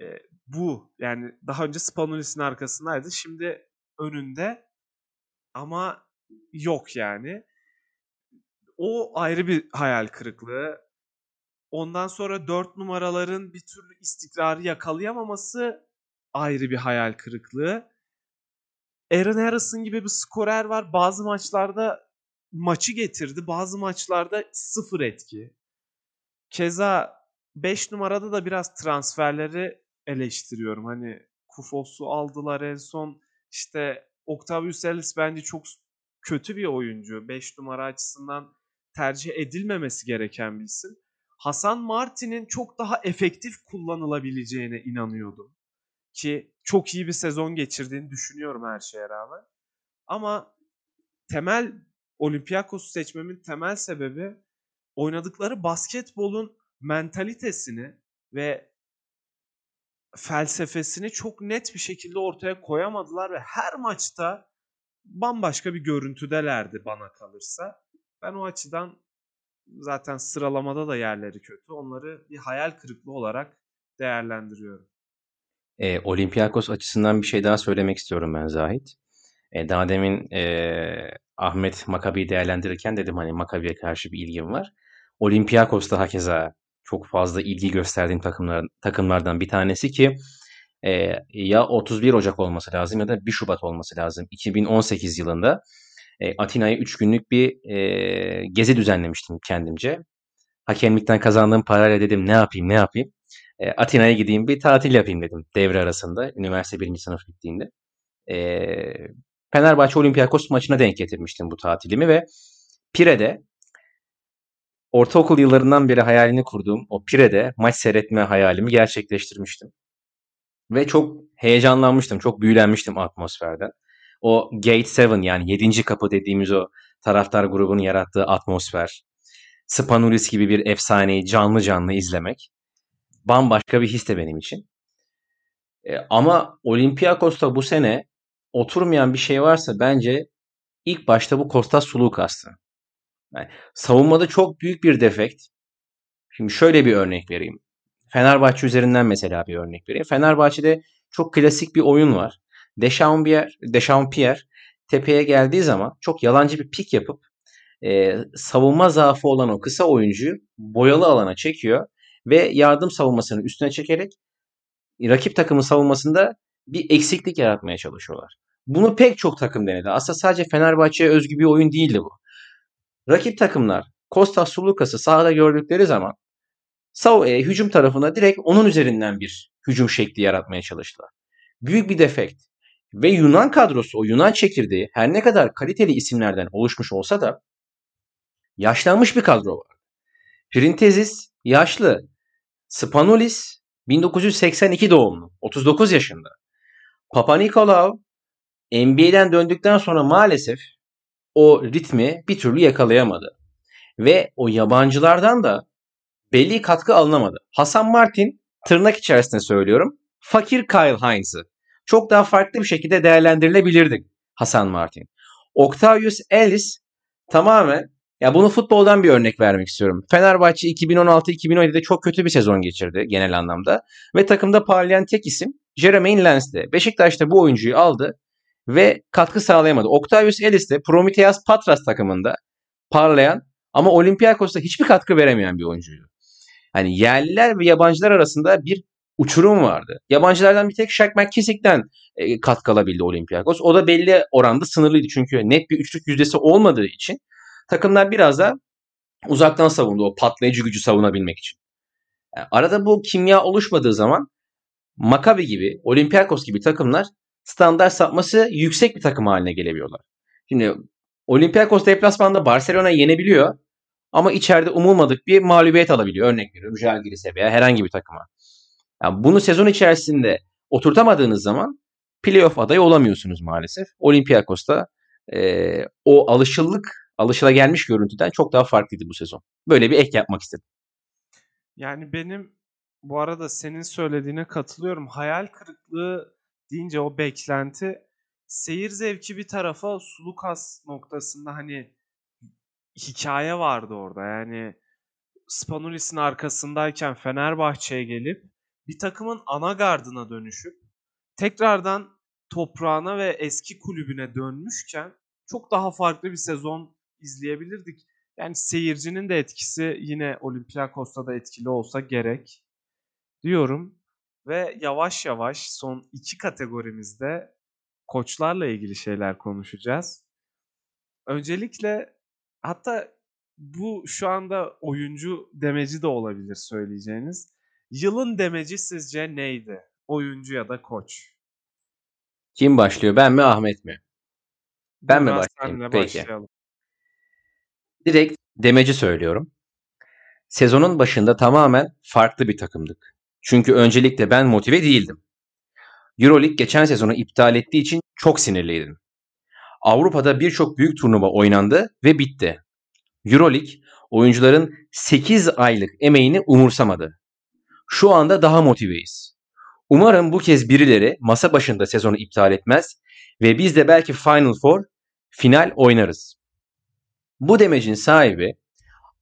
e, bu yani daha önce Spanulis'in arkasındaydı. Şimdi önünde ama yok yani. O ayrı bir hayal kırıklığı. Ondan sonra 4 numaraların bir türlü istikrarı yakalayamaması ayrı bir hayal kırıklığı. Aaron Harrison gibi bir skorer var. Bazı maçlarda maçı getirdi. Bazı maçlarda sıfır etki. Keza 5 numarada da biraz transferleri eleştiriyorum. Hani Kufos'u aldılar en son. İşte Octavius Ellis bence çok kötü bir oyuncu. 5 numara açısından tercih edilmemesi gereken bir isim. Hasan Martin'in çok daha efektif kullanılabileceğine inanıyordum. Ki çok iyi bir sezon geçirdiğini düşünüyorum her şeye rağmen. Ama temel Olympiakos'u seçmemin temel sebebi oynadıkları basketbolun mentalitesini ve felsefesini çok net bir şekilde ortaya koyamadılar ve her maçta bambaşka bir görüntüdelerdi bana kalırsa. Ben o açıdan zaten sıralamada da yerleri kötü. Onları bir hayal kırıklığı olarak değerlendiriyorum. E, Olympiakos açısından bir şey daha söylemek istiyorum ben Zahit. E, daha demin e, Ahmet Makabi'yi değerlendirirken dedim hani Makabi'ye karşı bir ilgim var. Olympiakos'ta hakeza çok fazla ilgi gösterdiğim takımlar, takımlardan bir tanesi ki e, ya 31 Ocak olması lazım ya da 1 Şubat olması lazım. 2018 yılında e, Atina'ya 3 günlük bir e, gezi düzenlemiştim kendimce. Hakemlikten kazandığım parayla dedim ne yapayım ne yapayım. E, Atina'ya gideyim bir tatil yapayım dedim devre arasında. Üniversite 1. sınıf bittiğinde. E, Fenerbahçe Olympiakos maçına denk getirmiştim bu tatilimi ve Pire'de ortaokul yıllarından beri hayalini kurduğum o Pire'de maç seyretme hayalimi gerçekleştirmiştim. Ve çok heyecanlanmıştım, çok büyülenmiştim atmosferden. O Gate 7 yani 7. kapı dediğimiz o taraftar grubunun yarattığı atmosfer, Spanulis gibi bir efsaneyi canlı canlı izlemek bambaşka bir his de benim için. E, ama Olympiakos'ta bu sene oturmayan bir şey varsa bence ilk başta bu Kostas Sulukas'tı. Yani savunmada çok büyük bir defekt. Şimdi şöyle bir örnek vereyim. Fenerbahçe üzerinden mesela bir örnek vereyim. Fenerbahçe'de çok klasik bir oyun var. Dechampierre, Dechampierre tepeye geldiği zaman çok yalancı bir pik yapıp e, savunma zaafı olan o kısa oyuncuyu boyalı alana çekiyor ve yardım savunmasını üstüne çekerek rakip takımın savunmasında bir eksiklik yaratmaya çalışıyorlar. Bunu pek çok takım denedi. Aslında sadece Fenerbahçe'ye özgü bir oyun değildi bu. Rakip takımlar Kostas Sulukas'ı sahada gördükleri zaman e, hücum tarafına direkt onun üzerinden bir hücum şekli yaratmaya çalıştılar. Büyük bir defekt. Ve Yunan kadrosu, o Yunan çekirdeği her ne kadar kaliteli isimlerden oluşmuş olsa da yaşlanmış bir kadro var. Printezis yaşlı. Spanulis 1982 doğumlu. 39 yaşında. Papa Nikolaou NBA'den döndükten sonra maalesef o ritmi bir türlü yakalayamadı. Ve o yabancılardan da belli katkı alınamadı. Hasan Martin tırnak içerisinde söylüyorum. Fakir Kyle Hines'ı. Çok daha farklı bir şekilde değerlendirilebilirdi Hasan Martin. Octavius Ellis tamamen ya bunu futboldan bir örnek vermek istiyorum. Fenerbahçe 2016-2017'de çok kötü bir sezon geçirdi genel anlamda. Ve takımda parlayan tek isim Jermaine Lens'ti. Beşiktaş da bu oyuncuyu aldı ve katkı sağlayamadı. Octavius Ellis de Prometheus Patras takımında parlayan ama Olympiakos'ta hiçbir katkı veremeyen bir oyuncuydu. Hani yerliler ve yabancılar arasında bir uçurum vardı. Yabancılardan bir tek Shaq McKissick'ten e, katkı alabildi Olympiakos. O da belli oranda sınırlıydı çünkü net bir üçlük yüzdesi olmadığı için takımlar biraz da uzaktan savundu o patlayıcı gücü savunabilmek için. Yani arada bu kimya oluşmadığı zaman Maccabi gibi, Olympiakos gibi takımlar standart sapması yüksek bir takım haline gelebiliyorlar. Şimdi Olympiakos deplasmanda Barcelona yenebiliyor ama içeride umulmadık bir mağlubiyet alabiliyor. Örnek veriyorum Jalgiris'e veya herhangi bir takıma. Yani bunu sezon içerisinde oturtamadığınız zaman playoff adayı olamıyorsunuz maalesef. Olympiakos'ta e, o alışıllık, alışılagelmiş görüntüden çok daha farklıydı bu sezon. Böyle bir ek yapmak istedim. Yani benim bu arada senin söylediğine katılıyorum. Hayal kırıklığı deyince o beklenti seyir zevki bir tarafa Sulukas noktasında hani hikaye vardı orada. Yani Spanulis'in arkasındayken Fenerbahçe'ye gelip bir takımın ana gardına dönüşüp tekrardan toprağına ve eski kulübüne dönmüşken çok daha farklı bir sezon izleyebilirdik. Yani seyircinin de etkisi yine Olympiakos'ta da etkili olsa gerek diyorum. Ve yavaş yavaş son iki kategorimizde koçlarla ilgili şeyler konuşacağız. Öncelikle hatta bu şu anda oyuncu demeci de olabilir söyleyeceğiniz. Yılın demeci sizce neydi? Oyuncu ya da koç? Kim başlıyor? Ben mi Ahmet mi? Ben mi Burak, başlayayım? Peki. başlayalım. Direkt demeci söylüyorum. Sezonun başında tamamen farklı bir takımdık. Çünkü öncelikle ben motive değildim. Euroleague geçen sezonu iptal ettiği için çok sinirliydim. Avrupa'da birçok büyük turnuva oynandı ve bitti. Euroleague oyuncuların 8 aylık emeğini umursamadı. Şu anda daha motiveyiz. Umarım bu kez birileri masa başında sezonu iptal etmez ve biz de belki Final Four, final oynarız. Bu demecin sahibi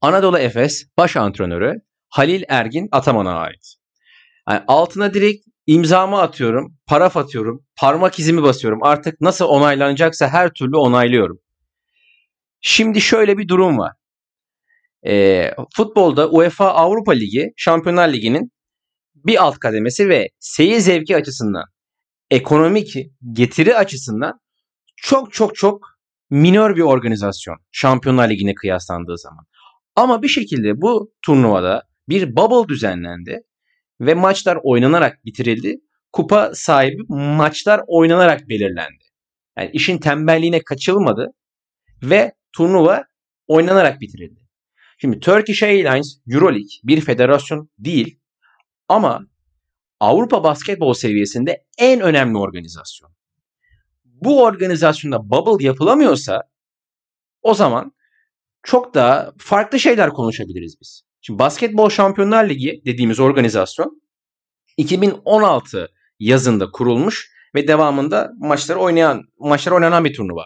Anadolu Efes baş antrenörü Halil Ergin Ataman'a ait. Yani altına direkt imzamı atıyorum, paraf atıyorum, parmak izimi basıyorum. Artık nasıl onaylanacaksa her türlü onaylıyorum. Şimdi şöyle bir durum var. E, futbolda UEFA Avrupa Ligi, Şampiyonlar Ligi'nin bir alt kademesi ve seyir zevki açısından, ekonomik getiri açısından çok çok çok minör bir organizasyon Şampiyonlar Ligi'ne kıyaslandığı zaman. Ama bir şekilde bu turnuvada bir bubble düzenlendi ve maçlar oynanarak bitirildi. Kupa sahibi maçlar oynanarak belirlendi. Yani işin tembelliğine kaçılmadı ve turnuva oynanarak bitirildi. Şimdi Turkish Airlines Euroleague bir federasyon değil ama Avrupa basketbol seviyesinde en önemli organizasyon. Bu organizasyonda bubble yapılamıyorsa o zaman çok daha farklı şeyler konuşabiliriz biz. Şimdi Basketbol Şampiyonlar Ligi dediğimiz organizasyon 2016 yazında kurulmuş ve devamında maçları oynayan maçlar oynanan bir turnuva.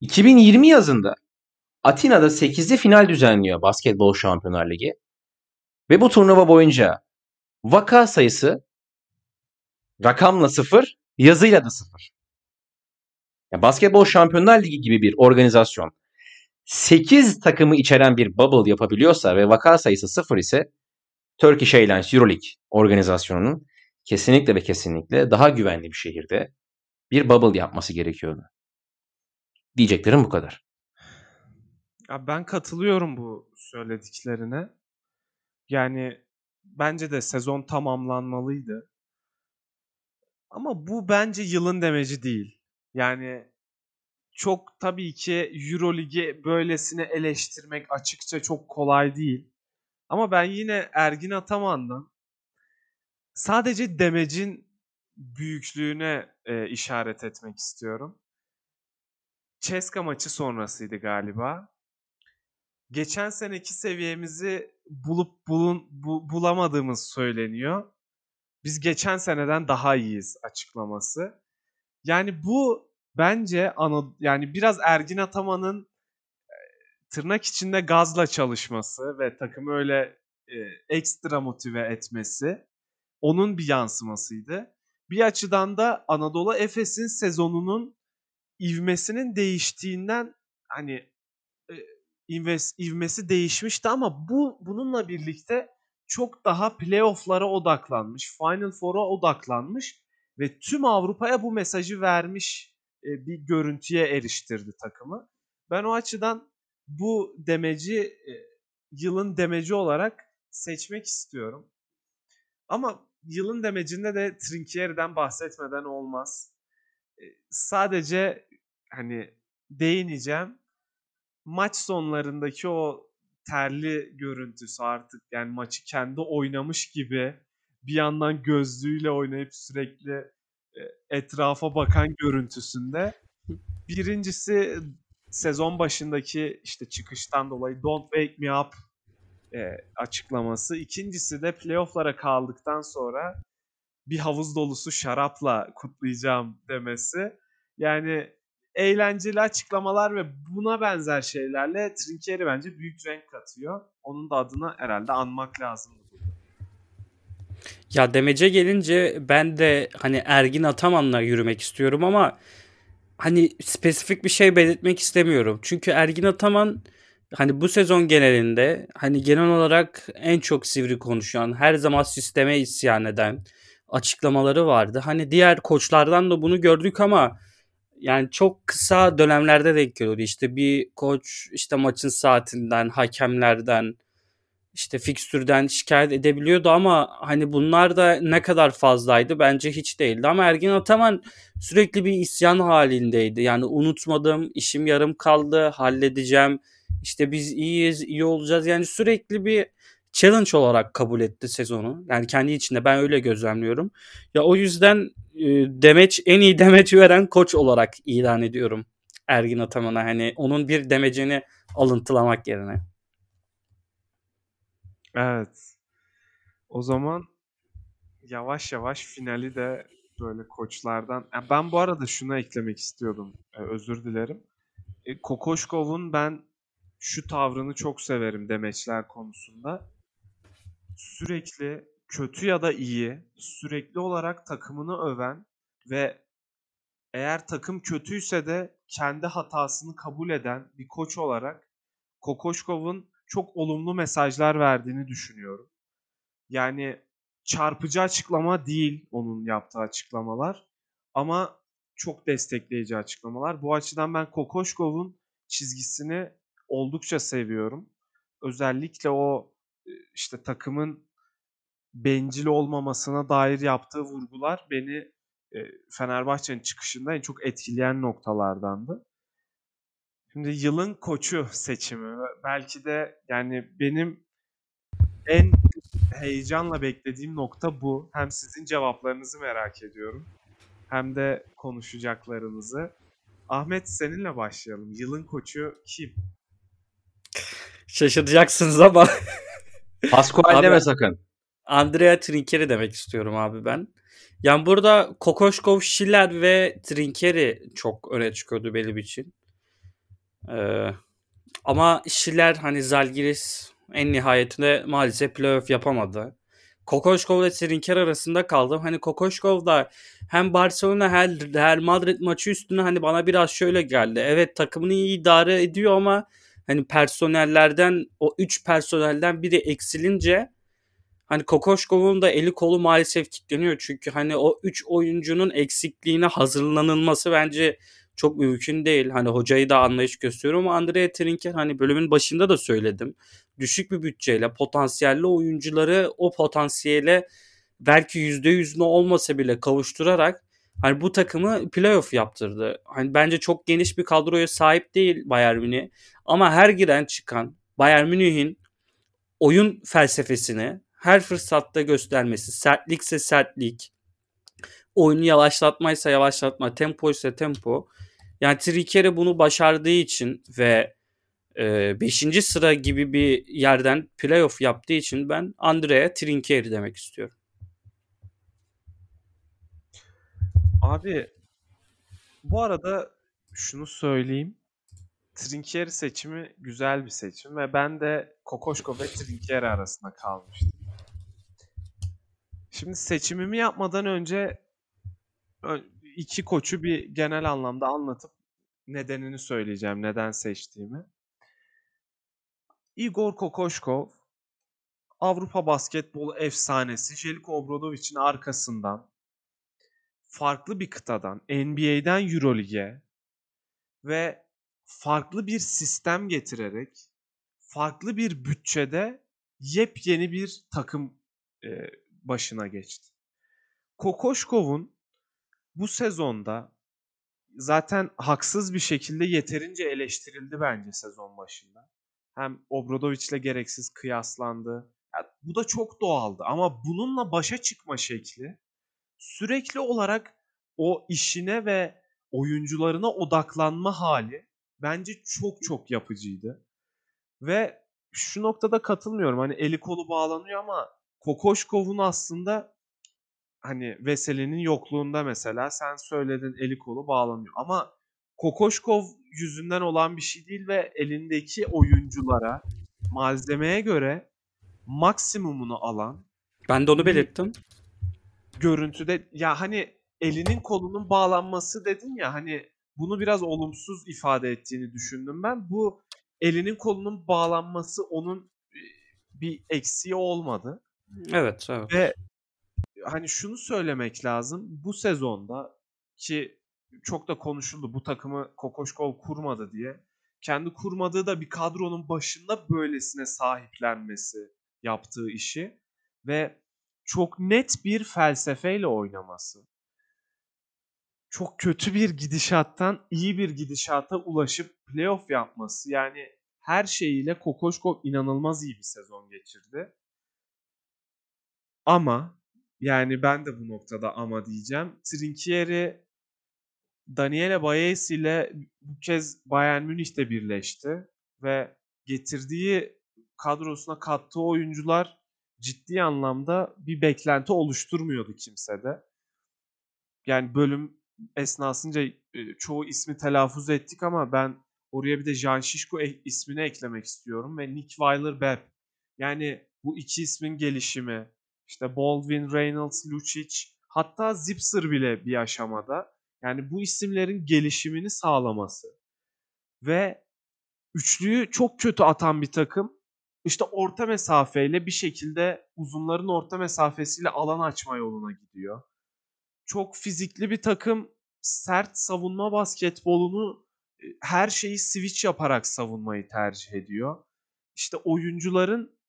2020 yazında Atina'da 8'li final düzenliyor Basketbol Şampiyonlar Ligi. Ve bu turnuva boyunca vaka sayısı rakamla sıfır, yazıyla da sıfır. Yani Basketbol Şampiyonlar Ligi gibi bir organizasyon 8 takımı içeren bir bubble yapabiliyorsa ve vaka sayısı sıfır ise Turkish Airlines Euroleague organizasyonunun kesinlikle ve kesinlikle daha güvenli bir şehirde bir bubble yapması gerekiyordu. Diyeceklerim bu kadar. Ya ben katılıyorum bu söylediklerine. Yani bence de sezon tamamlanmalıydı. Ama bu bence yılın demeci değil. Yani çok tabii ki Euroligi böylesine eleştirmek açıkça çok kolay değil. Ama ben yine Ergin Ataman'dan sadece demecin büyüklüğüne e, işaret etmek istiyorum. Ceska maçı sonrasıydı galiba. Geçen seneki seviyemizi bulup bulun, bu, bulamadığımız söyleniyor. Biz geçen seneden daha iyiyiz açıklaması. Yani bu bence ana, yani biraz Ergin Ataman'ın e, tırnak içinde gazla çalışması ve takımı öyle e, ekstra motive etmesi onun bir yansımasıydı. Bir açıdan da Anadolu Efes'in sezonunun ivmesinin değiştiğinden hani e, ivmes, ivmesi değişmişti ama bu bununla birlikte çok daha playoff'lara odaklanmış, Final Four'a odaklanmış ve tüm Avrupa'ya bu mesajı vermiş e, bir görüntüye eriştirdi takımı. Ben o açıdan bu demeci e, yılın demeci olarak seçmek istiyorum. Ama yılın demecinde de Trinkieri'den bahsetmeden olmaz. E, sadece hani değineceğim. Maç sonlarındaki o terli görüntüsü artık yani maçı kendi oynamış gibi bir yandan gözlüğüyle oynayıp sürekli etrafa bakan görüntüsünde birincisi sezon başındaki işte çıkıştan dolayı Don't Wake Me Up e, açıklaması. İkincisi de playofflara kaldıktan sonra bir havuz dolusu şarapla kutlayacağım demesi. Yani eğlenceli açıklamalar ve buna benzer şeylerle Trinkieri bence büyük renk katıyor. Onun da adını herhalde anmak lazım. Ya demece gelince ben de hani Ergin Ataman'la yürümek istiyorum ama hani spesifik bir şey belirtmek istemiyorum. Çünkü Ergin Ataman hani bu sezon genelinde hani genel olarak en çok sivri konuşan, her zaman sisteme isyan eden açıklamaları vardı. Hani diğer koçlardan da bunu gördük ama yani çok kısa dönemlerde denk geliyordu. İşte bir koç işte maçın saatinden, hakemlerden, işte fikstürden şikayet edebiliyordu ama hani bunlar da ne kadar fazlaydı bence hiç değildi. Ama Ergin Ataman sürekli bir isyan halindeydi. Yani unutmadım, işim yarım kaldı, halledeceğim. İşte biz iyiyiz, iyi olacağız. Yani sürekli bir challenge olarak kabul etti sezonu. Yani kendi içinde ben öyle gözlemliyorum. Ya o yüzden e, demeç en iyi (laughs) demeci veren koç olarak ilan ediyorum Ergin Ataman'a. Hani onun bir demecini alıntılamak yerine. Evet. O zaman yavaş yavaş finali de böyle koçlardan. Ben bu arada şunu eklemek istiyordum. Ee, özür dilerim. E, Kokoşkov'un ben şu tavrını çok severim demeçler konusunda. Sürekli kötü ya da iyi, sürekli olarak takımını öven ve eğer takım kötüyse de kendi hatasını kabul eden bir koç olarak Kokoşkov'un çok olumlu mesajlar verdiğini düşünüyorum. Yani çarpıcı açıklama değil onun yaptığı açıklamalar ama çok destekleyici açıklamalar. Bu açıdan ben Kokoşkov'un çizgisini oldukça seviyorum. Özellikle o e, işte takımın bencil olmamasına dair yaptığı vurgular beni e, Fenerbahçe'nin çıkışında en çok etkileyen noktalardandı. Şimdi yılın koçu seçimi. Belki de yani benim en heyecanla beklediğim nokta bu. Hem sizin cevaplarınızı merak ediyorum. Hem de konuşacaklarınızı. Ahmet seninle başlayalım. Yılın koçu kim? Şaşıracaksınız ama. (laughs) Pascual deme sakın. Andrea Trinchieri demek istiyorum abi ben. Yani burada Kokoşkov, Schiller ve Trinchieri çok öne çıkıyordu benim için. Ee, ama Schiller hani Zalgiris en nihayetinde maalesef playoff yapamadı. Kokoşkov ve Trinker arasında kaldım. Hani Kokoşkov da hem Barcelona hem Real Madrid maçı üstüne hani bana biraz şöyle geldi. Evet takımını iyi idare ediyor ama hani personellerden o 3 personelden biri eksilince hani Kokoşkov'un da eli kolu maalesef kilitleniyor. Çünkü hani o 3 oyuncunun eksikliğine hazırlanılması bence çok mümkün değil. Hani hocayı da anlayış gösteriyor ama Andrea Trinker hani bölümün başında da söyledim. Düşük bir bütçeyle potansiyelli oyuncuları o potansiyele belki %100'üne olmasa bile kavuşturarak hani bu takımı playoff yaptırdı. Hani bence çok geniş bir kadroya sahip değil Bayern Münih ama her giren çıkan Bayern Münih'in oyun felsefesini her fırsatta göstermesi, sertlikse sertlik, oyunu yavaşlatmaysa yavaşlatma, tempo ise tempo. Yani Trinkeri bunu başardığı için ve 5. E, sıra gibi bir yerden playoff yaptığı için ben Andrea Trinkeri demek istiyorum. Abi bu arada şunu söyleyeyim. Trinkieri seçimi güzel bir seçim ve ben de Kokoşko ve Trinkieri arasında kalmıştım. Şimdi seçimimi yapmadan önce iki koçu bir genel anlamda anlatıp nedenini söyleyeceğim, neden seçtiğimi. Igor Kokoşkov Avrupa basketbolu efsanesi Jeliko Obradovic'in arkasından farklı bir kıtadan NBA'den EuroLeague'e ve farklı bir sistem getirerek farklı bir bütçede yepyeni bir takım e, başına geçti. Kokoşkov'un bu sezonda zaten haksız bir şekilde yeterince eleştirildi bence sezon başında. Hem Obradovic'le gereksiz kıyaslandı. Yani bu da çok doğaldı ama bununla başa çıkma şekli sürekli olarak o işine ve oyuncularına odaklanma hali bence çok çok yapıcıydı. Ve şu noktada katılmıyorum. Hani eli kolu bağlanıyor ama Kokoşkov'un aslında hani Veseli'nin yokluğunda mesela sen söyledin eli kolu bağlanıyor. Ama Kokoşkov yüzünden olan bir şey değil ve elindeki oyunculara malzemeye göre maksimumunu alan Ben de onu belirttim. görüntüde ya hani elinin kolunun bağlanması dedin ya hani bunu biraz olumsuz ifade ettiğini düşündüm ben. Bu elinin kolunun bağlanması onun e, bir eksiği olmadı. Evet, evet. Ve hani şunu söylemek lazım. Bu sezonda ki çok da konuşuldu bu takımı Kokoşkov kurmadı diye. Kendi kurmadığı da bir kadronun başında böylesine sahiplenmesi yaptığı işi ve çok net bir felsefeyle oynaması. Çok kötü bir gidişattan iyi bir gidişata ulaşıp playoff yapması. Yani her şeyiyle Kokoşkov inanılmaz iyi bir sezon geçirdi. Ama yani ben de bu noktada ama diyeceğim. Trinkieri Daniele Baez ile bu kez Bayern Münih'te birleşti ve getirdiği kadrosuna kattığı oyuncular ciddi anlamda bir beklenti oluşturmuyordu kimsede. Yani bölüm esnasınca e, çoğu ismi telaffuz ettik ama ben oraya bir de Jan Şişko e- ismini eklemek istiyorum ve Nick Weiler-Bepp. Yani bu iki ismin gelişimi, işte Baldwin, Reynolds, Lucic, hatta Zipser bile bir aşamada. Yani bu isimlerin gelişimini sağlaması. Ve üçlüyü çok kötü atan bir takım işte orta mesafeyle bir şekilde uzunların orta mesafesiyle alan açma yoluna gidiyor. Çok fizikli bir takım sert savunma basketbolunu e, her şeyi switch yaparak savunmayı tercih ediyor. İşte oyuncuların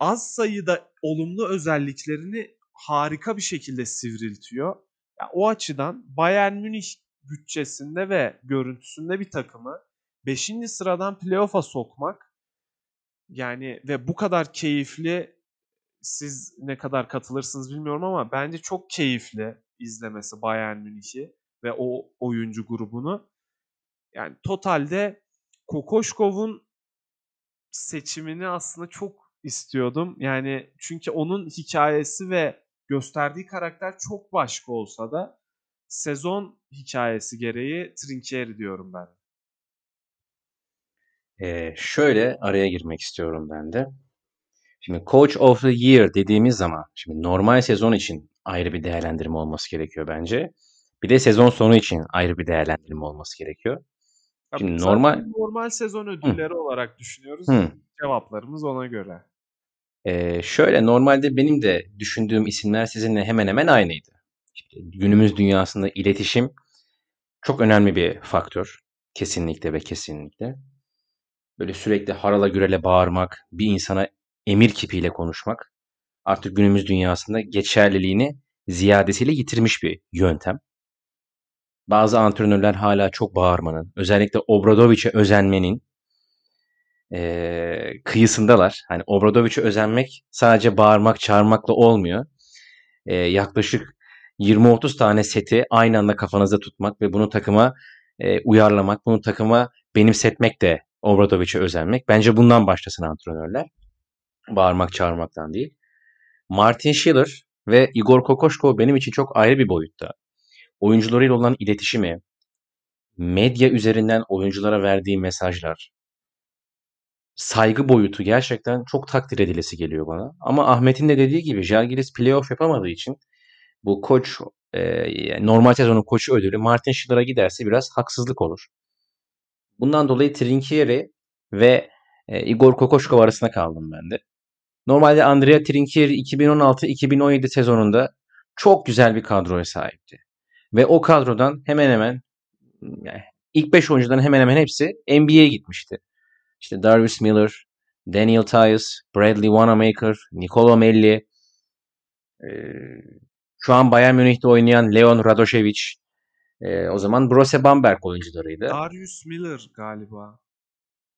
az sayıda olumlu özelliklerini harika bir şekilde sivriltiyor. Yani o açıdan Bayern Münih bütçesinde ve görüntüsünde bir takımı 5. sıradan playoff'a sokmak yani ve bu kadar keyifli siz ne kadar katılırsınız bilmiyorum ama bence çok keyifli izlemesi Bayern Münih'i ve o oyuncu grubunu. Yani totalde Kokoşkov'un seçimini aslında çok istiyordum. Yani çünkü onun hikayesi ve gösterdiği karakter çok başka olsa da sezon hikayesi gereği Trinkieri diyorum ben. Ee, şöyle araya girmek istiyorum ben de. Şimdi Coach of the Year dediğimiz zaman şimdi normal sezon için ayrı bir değerlendirme olması gerekiyor bence. Bir de sezon sonu için ayrı bir değerlendirme olması gerekiyor. Şimdi normal normal sezon ödülleri Hı. olarak düşünüyoruz. Hı. Cevaplarımız ona göre. Ee, şöyle normalde benim de düşündüğüm isimler sizinle hemen hemen aynıydı. İşte günümüz dünyasında iletişim çok önemli bir faktör. Kesinlikle ve kesinlikle. Böyle sürekli harala gürele bağırmak, bir insana emir kipiyle konuşmak artık günümüz dünyasında geçerliliğini ziyadesiyle yitirmiş bir yöntem. Bazı antrenörler hala çok bağırmanın, özellikle Obradoviç'e özenmenin e, kıyısındalar. Hani Obradoviç'e özenmek sadece bağırmak, çağırmakla olmuyor. E, yaklaşık 20-30 tane seti aynı anda kafanızda tutmak ve bunu takıma e, uyarlamak, bunu takıma benimsetmek de Obradoviç'e özenmek. Bence bundan başlasın antrenörler. Bağırmak, çağırmaktan değil. Martin Schiller ve Igor Kokoşko benim için çok ayrı bir boyutta. Oyuncularıyla olan iletişimi, medya üzerinden oyunculara verdiği mesajlar, saygı boyutu gerçekten çok takdir edilesi geliyor bana. Ama Ahmet'in de dediği gibi Jalgiris playoff yapamadığı için bu koç e, normal sezonun koçu ödülü Martin Schiller'a giderse biraz haksızlık olur. Bundan dolayı Trinkieri ve e, Igor Kokoşkov arasında kaldım ben de. Normalde Andrea Trinkieri 2016-2017 sezonunda çok güzel bir kadroya sahipti. Ve o kadrodan hemen hemen yani ilk 5 oyuncudan hemen hemen hepsi NBA'ye gitmişti. İşte Darius Miller, Daniel Tyus, Bradley Wanamaker, Nikola Melli, e, şu an Bayern Münih'te oynayan Leon Radošević, e, o zaman Brose Bamberg oyuncularıydı. Darius Miller galiba.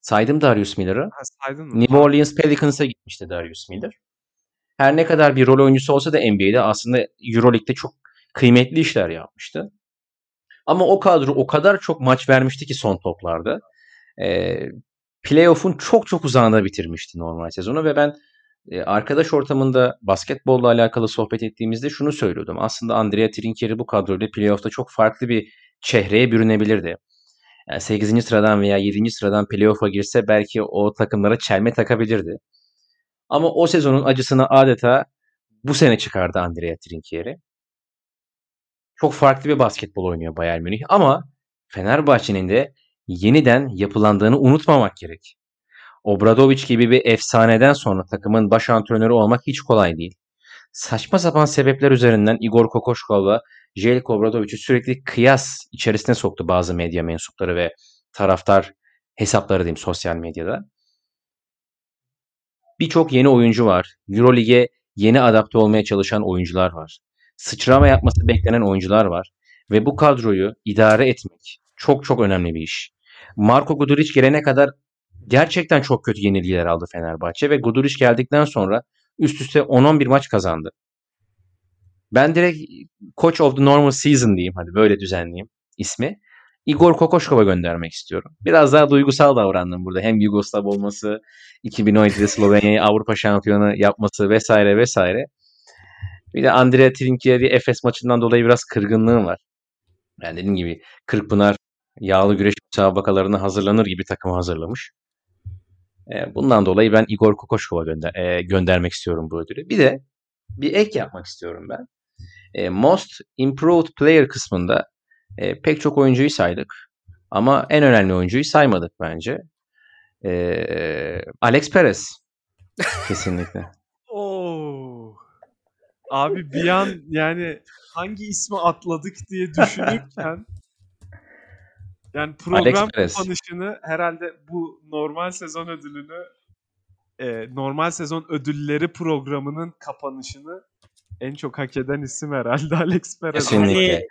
Saydım Darius Miller'ı. Ha, saydın mı? New Orleans Pelicans'a gitmişti Darius Miller. Her ne kadar bir rol oyuncusu olsa da NBA'de aslında Euroleague'de çok kıymetli işler yapmıştı. Ama o kadro o kadar çok maç vermişti ki son toplarda. E, playoff'un çok çok uzağında bitirmişti normal sezonu ve ben E, arkadaş ortamında basketbolla alakalı sohbet ettiğimizde şunu söylüyordum. Aslında Andrea Trinchieri bu kadroyla playoff'ta çok farklı bir çehreye bürünebilirdi. Yani 8. sıradan veya 7. sıradan playoff'a girse belki o takımlara çelme takabilirdi. Ama o sezonun acısını adeta bu sene çıkardı Andrea Trinchieri. Çok farklı bir basketbol oynuyor Bayern Münih ama Fenerbahçe'nin de yeniden yapılandığını unutmamak gerek. Obradoviç gibi bir efsaneden sonra takımın baş antrenörü olmak hiç kolay değil. Saçma sapan sebepler üzerinden Igor Kokoşkov'la Jelko Obradoviç'i sürekli kıyas içerisine soktu bazı medya mensupları ve taraftar hesapları diyeyim sosyal medyada. Birçok yeni oyuncu var. Eurolig'e yeni adapte olmaya çalışan oyuncular var. Sıçrama yapması beklenen oyuncular var. Ve bu kadroyu idare etmek çok çok önemli bir iş. Marco Guduric gelene kadar gerçekten çok kötü yenilgiler aldı Fenerbahçe ve Guduric geldikten sonra üst üste 10-11 maç kazandı. Ben direkt Coach of the Normal Season diyeyim hadi böyle düzenleyeyim ismi. Igor Kokoşkov'a göndermek istiyorum. Biraz daha duygusal davrandım burada. Hem Yugoslav olması, 2017'de Slovenya'yı (laughs) Avrupa şampiyonu yapması vesaire vesaire. Bir de Andrea Trinchieri Efes maçından dolayı biraz kırgınlığım var. Yani dediğim gibi Kırkpınar yağlı güreş müsabakalarına hazırlanır gibi takımı hazırlamış. E, bundan dolayı ben Igor Kokoşkov'a gönder e, göndermek istiyorum bu ödülü. Bir de bir ek yapmak istiyorum ben. E, Most Improved Player kısmında e, pek çok oyuncuyu saydık. Ama en önemli oyuncuyu saymadık bence. E, Alex Perez. (laughs) Kesinlikle. Oo. Abi bir an yani hangi ismi atladık diye düşünürken (laughs) yani program kapanışını herhalde bu normal sezon ödülünü e, normal sezon ödülleri programının kapanışını en çok hak eden isim herhalde (laughs) Alex Perez. Kesinlikle.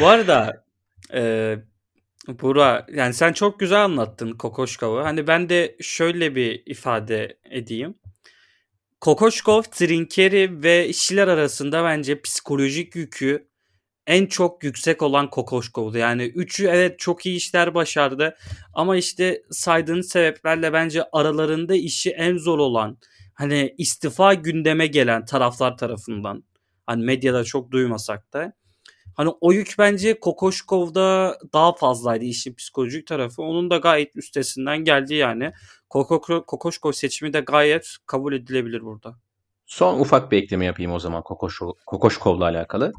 bu arada e, Bura yani sen çok güzel anlattın Kokoşkov'u. Hani ben de şöyle bir ifade edeyim. Kokoşkov, Trinkeri ve Şiler arasında bence psikolojik yükü en çok yüksek olan Kokoşkov'du. Yani üçü evet çok iyi işler başardı ama işte saydığın sebeplerle bence aralarında işi en zor olan hani istifa gündeme gelen taraflar tarafından hani medyada çok duymasak da hani o yük bence Kokoşkov'da daha fazlaydı işin psikolojik tarafı. Onun da gayet üstesinden geldi yani. Kokoşkov seçimi de gayet kabul edilebilir burada. Son ufak bir ekleme yapayım o zaman Kokoşkov, Kokoşkov'la alakalı.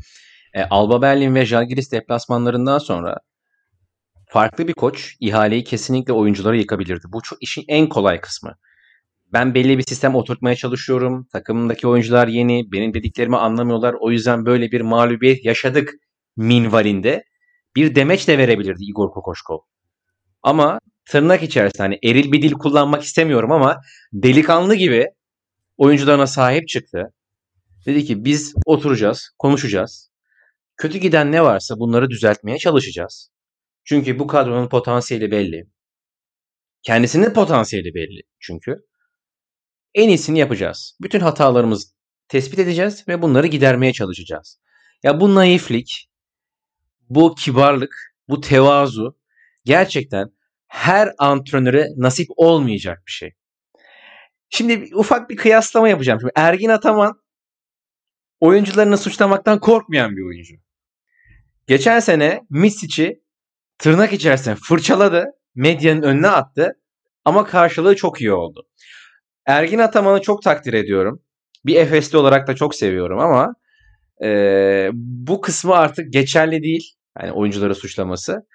E, Alba Berlin ve Žalgiris deplasmanlarından sonra farklı bir koç ihaleyi kesinlikle oyunculara yıkabilirdi. Bu çok işin en kolay kısmı. Ben belli bir sistem oturtmaya çalışıyorum. Takımımdaki oyuncular yeni. Benim dediklerimi anlamıyorlar. O yüzden böyle bir mağlubiyet yaşadık minvalinde bir demeç de verebilirdi Igor Kokoşkov. Ama tırnak içerisinde hani eril bir dil kullanmak istemiyorum ama delikanlı gibi oyuncularına sahip çıktı. Dedi ki biz oturacağız, konuşacağız. Kötü giden ne varsa bunları düzeltmeye çalışacağız. Çünkü bu kadronun potansiyeli belli. Kendisinin potansiyeli belli çünkü. En iyisini yapacağız. Bütün hatalarımızı tespit edeceğiz ve bunları gidermeye çalışacağız. Ya bu naiflik, bu kibarlık, bu tevazu gerçekten her antrenöre nasip olmayacak bir şey. Şimdi ufak bir kıyaslama yapacağım. Şimdi Ergin Ataman oyuncularını suçlamaktan korkmayan bir oyuncu. Geçen sene Misic'i tırnak içerisinde fırçaladı. Medyanın önüne attı. Ama karşılığı çok iyi oldu. Ergin Ataman'ı çok takdir ediyorum. Bir Efesli olarak da çok seviyorum ama e, bu kısmı artık geçerli değil. Yani oyuncuları suçlaması.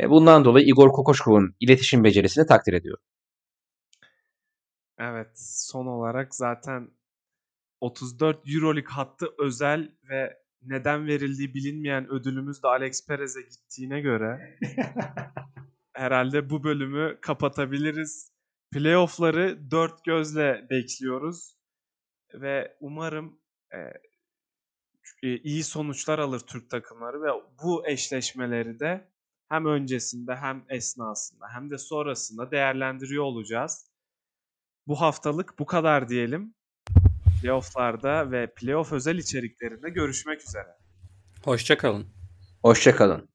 E, bundan dolayı Igor Kokoşkov'un iletişim becerisini takdir ediyorum. Evet, son olarak zaten 34 Euroleague hattı özel ve neden verildiği bilinmeyen ödülümüz de Alex Perez'e gittiğine göre (laughs) herhalde bu bölümü kapatabiliriz. Playoff'ları dört gözle bekliyoruz ve umarım e, e, iyi sonuçlar alır Türk takımları ve bu eşleşmeleri de hem öncesinde hem esnasında hem de sonrasında değerlendiriyor olacağız. Bu haftalık bu kadar diyelim. Playoff'larda ve playoff özel içeriklerinde görüşmek üzere. Hoşçakalın. Hoşçakalın.